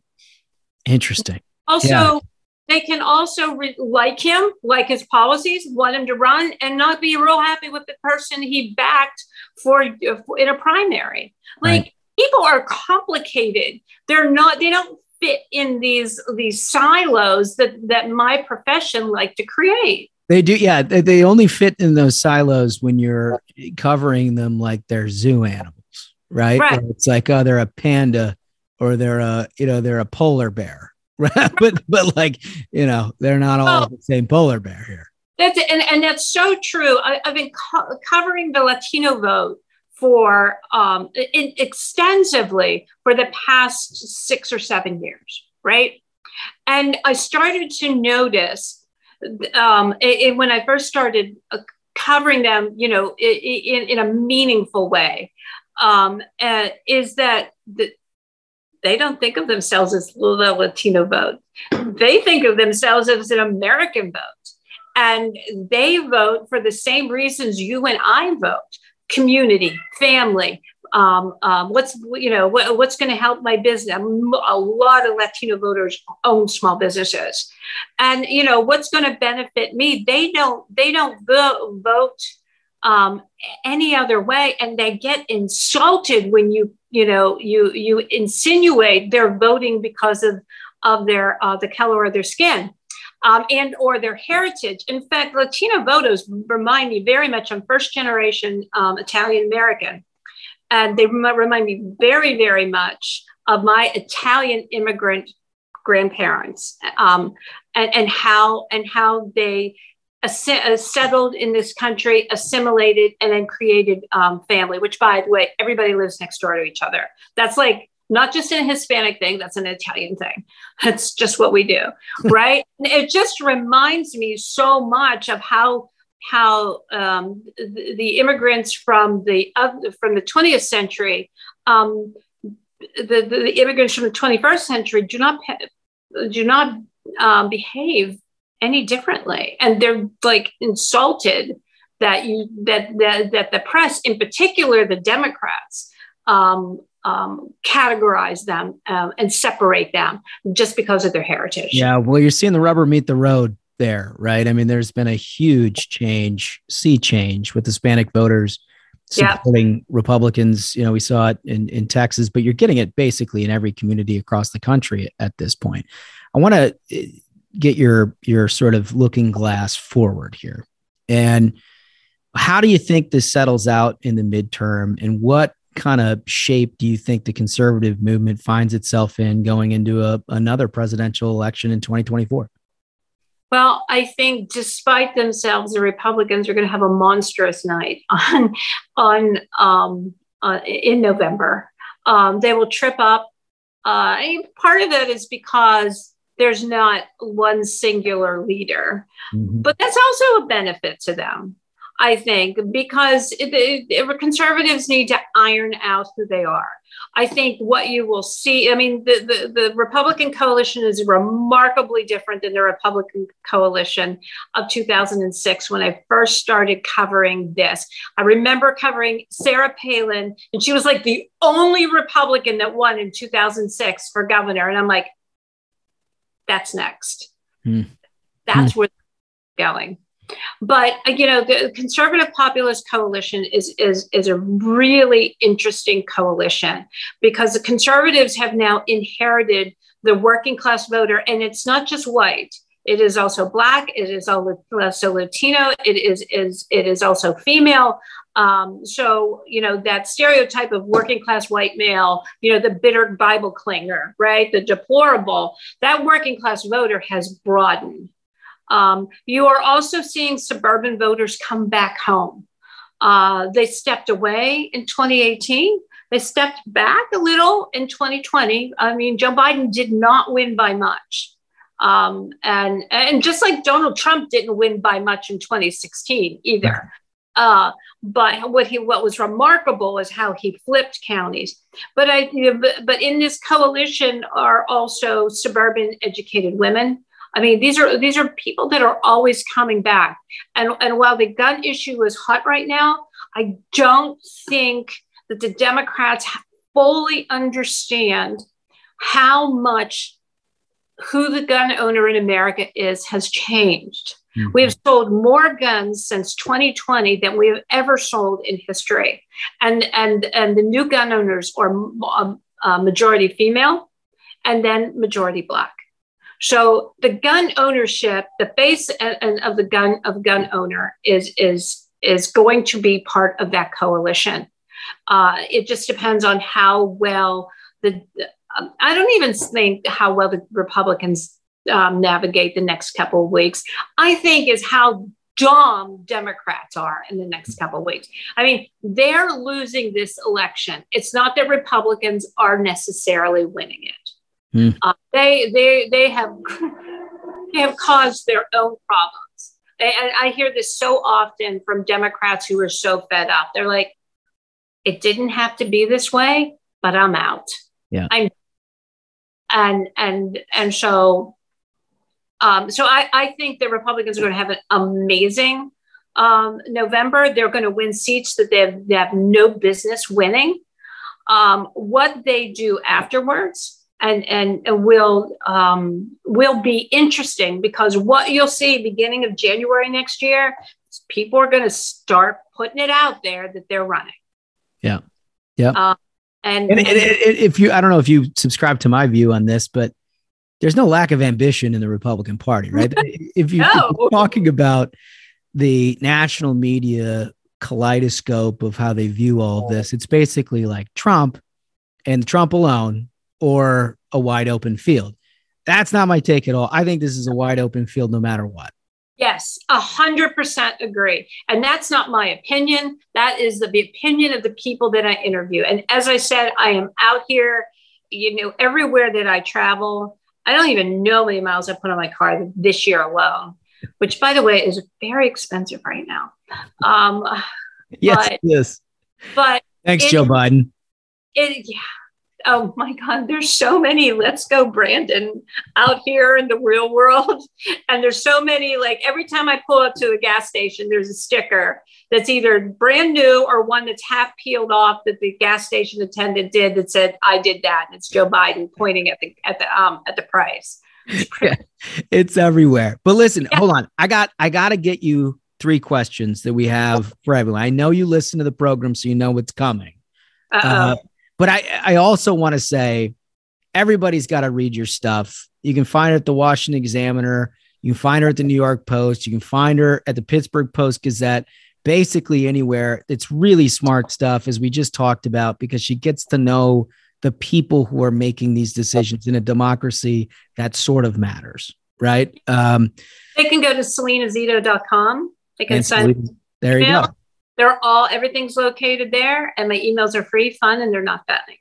Interesting. Also, yeah. they can also re- like him, like his policies, want him to run, and not be real happy with the person he backed for, in a primary. Like right. people are complicated. They're not. They don't fit in these these silos that that my profession like to create. They do, yeah. They, they only fit in those silos when you're covering them like they're zoo animals, right? right. It's like, oh, they're a panda, or they're a, you know, they're a polar bear, right? [LAUGHS] but but like, you know, they're not all oh. the same polar bear here. That's and, and that's so true. I, have been co- covering the Latino vote for um, in, extensively for the past six or seven years, right? And I started to notice um, it, it, when I first started uh, covering them, you know, in, in a meaningful way, um, uh, is that the, they don't think of themselves as the Latino vote. They think of themselves as an American vote and they vote for the same reasons you and I vote community, family. Um, um, what's you know what, what's going to help my business? A lot of Latino voters own small businesses, and you know what's going to benefit me. They don't they don't vote, vote um, any other way, and they get insulted when you you know you you insinuate they're voting because of of their uh, the color of their skin um, and or their heritage. In fact, Latino voters remind me very much. I'm first generation um, Italian American, and they remind me very, very much of my Italian immigrant grandparents um, and, and how and how they uh, settled in this country, assimilated, and then created um, family. Which, by the way, everybody lives next door to each other. That's like not just a Hispanic thing, that's an Italian thing. That's just what we do, [LAUGHS] right? it just reminds me so much of how how um, the, the, immigrants from the uh, from the 20th century, um, the, the, the, immigrants from the 21st century do not do not um, behave any differently, and they're like insulted that you that that, that the press, in particular the Democrats, um, um, categorize them um, and separate them just because of their heritage. Yeah, well, you're seeing the rubber meet the road there, right? I mean, there's been a huge change, sea change with Hispanic voters supporting Republicans. You know, we saw it in, in Texas, but you're getting it basically in every community across the country at this point. I want to eh, get your your sort of looking glass forward here. And how do you think this settles out in the midterm and what kind of shape do you think the conservative movement finds itself in going into a, another presidential election in 2024? Well, I think despite themselves, the Republicans are going to have a monstrous night [LAUGHS] on on um, uh, in November. Um, they will trip up. Uh, part of that is because there's not one singular leader, mm-hmm. but that's also a benefit to them. I think, because it, it, it, conservatives need to iron out who they are. I think what you will see, I mean, the, the, the, Republican coalition is remarkably different than the Republican coalition of 2006 when I first started covering this. I remember covering Sarah Palin, and she was like the only Republican that won in 2006 for governor. And I'm like, that's next. Hmm. That's hmm. where going. But uh, you know, the conservative populist coalition is is is a really interesting coalition because the conservatives have now inherited the working class voter, and it's not just white. It is also black. It is also Latino. It is is it is also female. Um, so you know that stereotype of working class white male, you know the bitter Bible clinger, right? The deplorable. That working class voter has broadened um, you are also seeing suburban voters come back home. Uh, they stepped away in 2018. They stepped back a little in 2020. I mean, Joe Biden did not win by much. Um, and, and just like Donald Trump didn't win by much in 2016 either. Uh, but what he what was remarkable is how he flipped counties. But I but, but in this coalition are also suburban educated women I mean, these are these are people that are always coming back. And, and while the gun issue is hot right now, I don't think that the Democrats fully understand how much who the gun owner in America is has changed. Mm-hmm. We have sold more guns since 2020 than we have ever sold in history, and and and the new gun owners are um, uh, majority female, and then majority black. So the gun ownership, the base of the gun of gun owner is is is going to be part of that coalition. Uh, it just depends on how well the. Um, I don't even think how well the Republicans um, navigate the next couple of weeks. I think is how dumb Democrats are in the next couple of weeks. I mean, they're losing this election. It's not that Republicans are necessarily winning it. Mm. Uh, they they they have [LAUGHS] they have caused their own problems. And I hear this so often from Democrats who are so fed up. They're like, "It didn't have to be this way, but I'm out." Yeah. I'm and and and so um, so I, I think the Republicans are going to have an amazing um, November. They're going to win seats that they have, they have no business winning. Um, what they do afterwards and and will um, will be interesting because what you'll see beginning of January next year, people are going to start putting it out there that they're running. Yeah, yeah. And, and, and, and, if you, I don't know if you subscribe to my view on this, but there's no lack of ambition in the Republican Party, right? [LAUGHS] if, you, no. are talking about the national media kaleidoscope of how they view all of this, it's basically like Trump and Trump alone or a wide open field. That's not my take at all. I think this is a wide open field no matter what. Yes, a hundred percent agree. And that's not my opinion. That is the, the opinion of the people that I interview. And as I said, I am out here, you know, everywhere that I travel. I don't even know how many miles I put on my car this year alone, which by the way is very expensive right now. Um, yes, but, yes. But thanks, it, Joe Biden. It, yeah, oh my God, there's so many Let's Go Brandon out here in the real world. [LAUGHS] And there's so many, like every time I pull up to a gas station, there's a sticker that's either brand new or one that's half peeled off that the gas station attendant did that said, I did that. And it's Joe Biden pointing at the at the um at the price. It's, [LAUGHS] yeah, it's everywhere. But listen, yeah. hold on. I got I gotta get you three questions that we have for everyone. I know you listen to the program, so you know what's coming. Uh, but I, I also want to say everybody's got to read your stuff. You can find her at the Washington Examiner. You can find her at the New York Post. You can find her at the Pittsburgh Post Gazette. Basically, anywhere. It's really smart stuff, as we just talked about, because she gets to know the people who are making these decisions in a democracy that sort of matters, right? Um, they can go to salenazito.com. They can send. Salena- there you go. They're all everything's located there, and my emails are free, fun, and they're not fattening.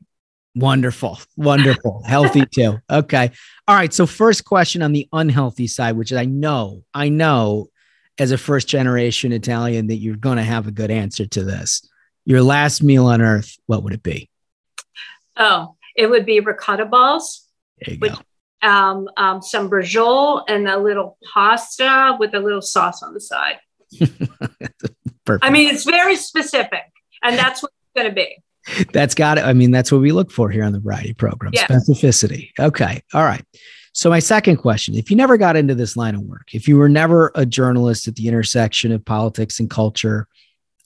Wonderful. Wonderful. [LAUGHS] Healthy too. Okay. All right. So, first question on the unhealthy side, which I know, I know as a first generation Italian that you're going to have a good answer to this. Your last meal on earth, what would it be? Oh, it would be ricotta balls. There you with, Um, um, some brajol and a little pasta with a little sauce on the side. [LAUGHS] Perfect. I mean, it's very specific, and that's what it's going to be. [LAUGHS] That's got it. I mean, that's what we look for here on the variety program Yeah. specificity. Okay. All right. So, my second question if you never got into this line of work, if you were never a journalist at the intersection of politics and culture,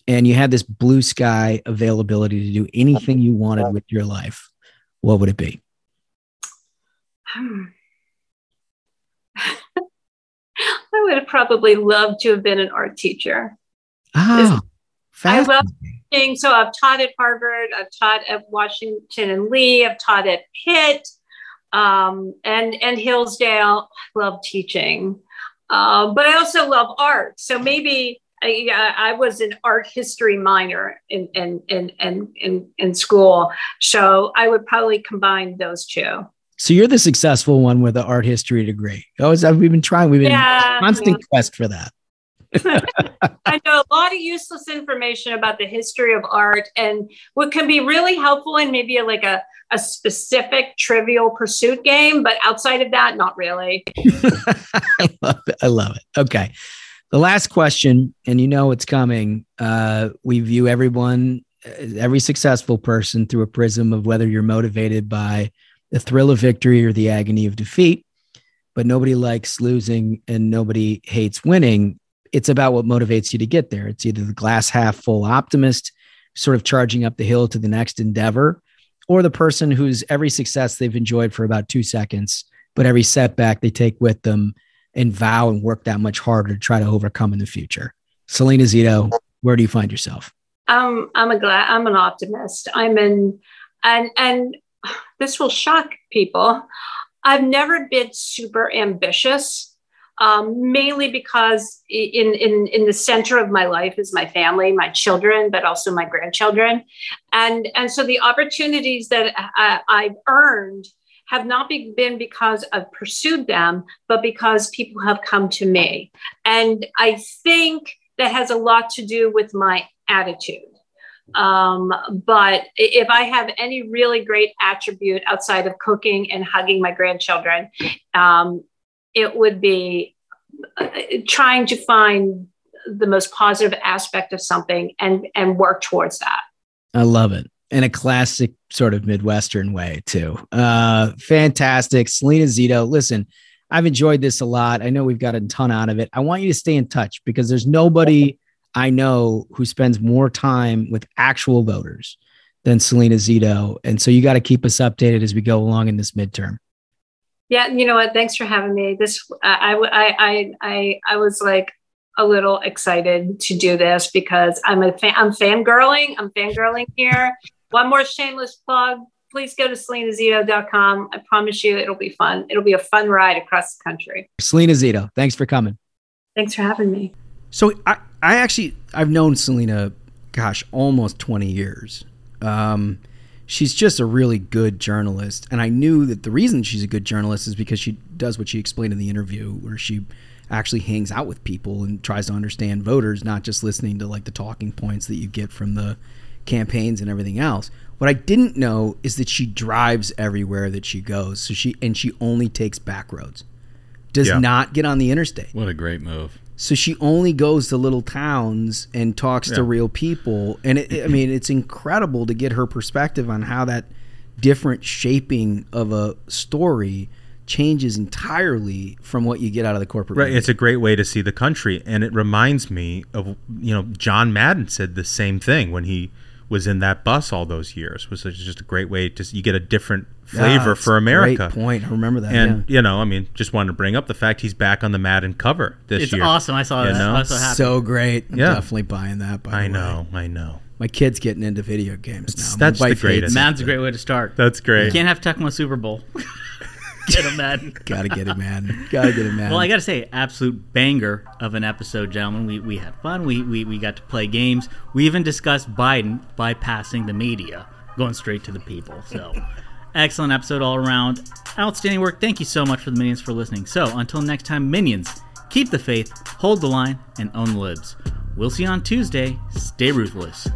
and you had this blue sky availability to do anything you wanted with your life, what would it be? Hmm. [LAUGHS] I would have probably loved to have been an art teacher. Ah, I love teaching. So I've taught at Harvard, I've taught at Washington and Lee, I've taught at Pitt um, and and Hillsdale. I love teaching, uh, but I also love art. So maybe I, I was an art history minor in in, in in in in school. So I would probably combine those two. So, you're the successful one with the art history degree. Oh, we've been trying, we've been Yeah. constant quest for that. I know a lot of useless information about the history of art and what can be really helpful in maybe like a, a specific trivial pursuit game, but outside of that, not really. [LAUGHS] I love it. I love it. Okay. The last question, and you know it's coming. Uh, we view everyone, uh, every successful person through a prism of whether you're motivated by the thrill of victory or the agony of defeat. But nobody likes losing and nobody hates winning. It's about what motivates you to get there. It's either the glass half full optimist, sort of charging up the hill to the next endeavor, or the person whose every success they've enjoyed for about two seconds, but every setback they take with them and vow and work that much harder to try to overcome in the future. Salena Zito, where do you find yourself? I'm I'm a glad I'm an optimist. I'm in and and this will shock people. I've never been super ambitious, um, mainly because in in in the center of my life is my family, my children, but also my grandchildren, and and so the opportunities that I, I've earned have not be, been because I've pursued them, but because people have come to me, and I think that has a lot to do with my attitude. Um, but if I have any really great attribute outside of cooking and hugging my grandchildren, um, it would be uh, trying to find the most positive aspect of something and and work towards that. I love it. In a classic sort of Midwestern way, too. Uh, fantastic. Salena Zito, listen, I've enjoyed this a lot. I know we've got a ton out of it. I want you to stay in touch because there's nobody I know who spends more time with actual voters than Salena Zito. And so you got to keep us updated as we go along in this midterm. Yeah, you know what? Thanks for having me. This I I I I I was like a little excited to do this because I'm a fan, I'm fangirling. I'm fangirling here. One more shameless plug. Please go to salenazito.com. I promise you it'll be fun. It'll be a fun ride across the country. Salena Zito, thanks for coming. Thanks for having me. So I, I actually I've known Salena, gosh, almost 20 years. Um, she's just a really good journalist, and I knew that the reason she's a good journalist is because she does what she explained in the interview, where she actually hangs out with people and tries to understand voters, not just listening to like the talking points that you get from the campaigns and everything else. What I didn't know is that she drives everywhere that she goes. So she and she only takes back roads. Does Yeah. not get on the interstate. What a great move. So she only goes to little towns and talks Yeah. to real people. And it, I mean, it's incredible to get her perspective on how that different shaping of a story changes entirely from what you get out of the corporate. Right, media. it's a great way to see the country, and it reminds me of you know John Madden said the same thing when he was in that bus all those years. Was just a great way to you get a different flavor Yeah, for America. Great point. I remember that. And yeah. you know, I mean, just wanted to bring up the fact he's back on the Madden cover this It's year. It's awesome. I saw You that. know? I was so happy. so great. I'm Yeah. definitely buying that. By the I way. know, I know. My kid's getting into video games now. That's the greatest. Madden's a great way to start. That's great. You can't have Tecmo Super Bowl. [LAUGHS] Get him Madden. [LAUGHS] Gotta get it, man. Gotta get it, man. Well, I got to say, absolute banger of an episode, gentlemen. We, we had fun. We, we, we got to play games. We even discussed Biden bypassing the media, going straight to the people. So, [LAUGHS] excellent episode all around. Outstanding work. Thank you so much for the minions for listening. So, until next time, minions, keep the faith, hold the line, and own the libs. We'll see you on Tuesday. Stay ruthless.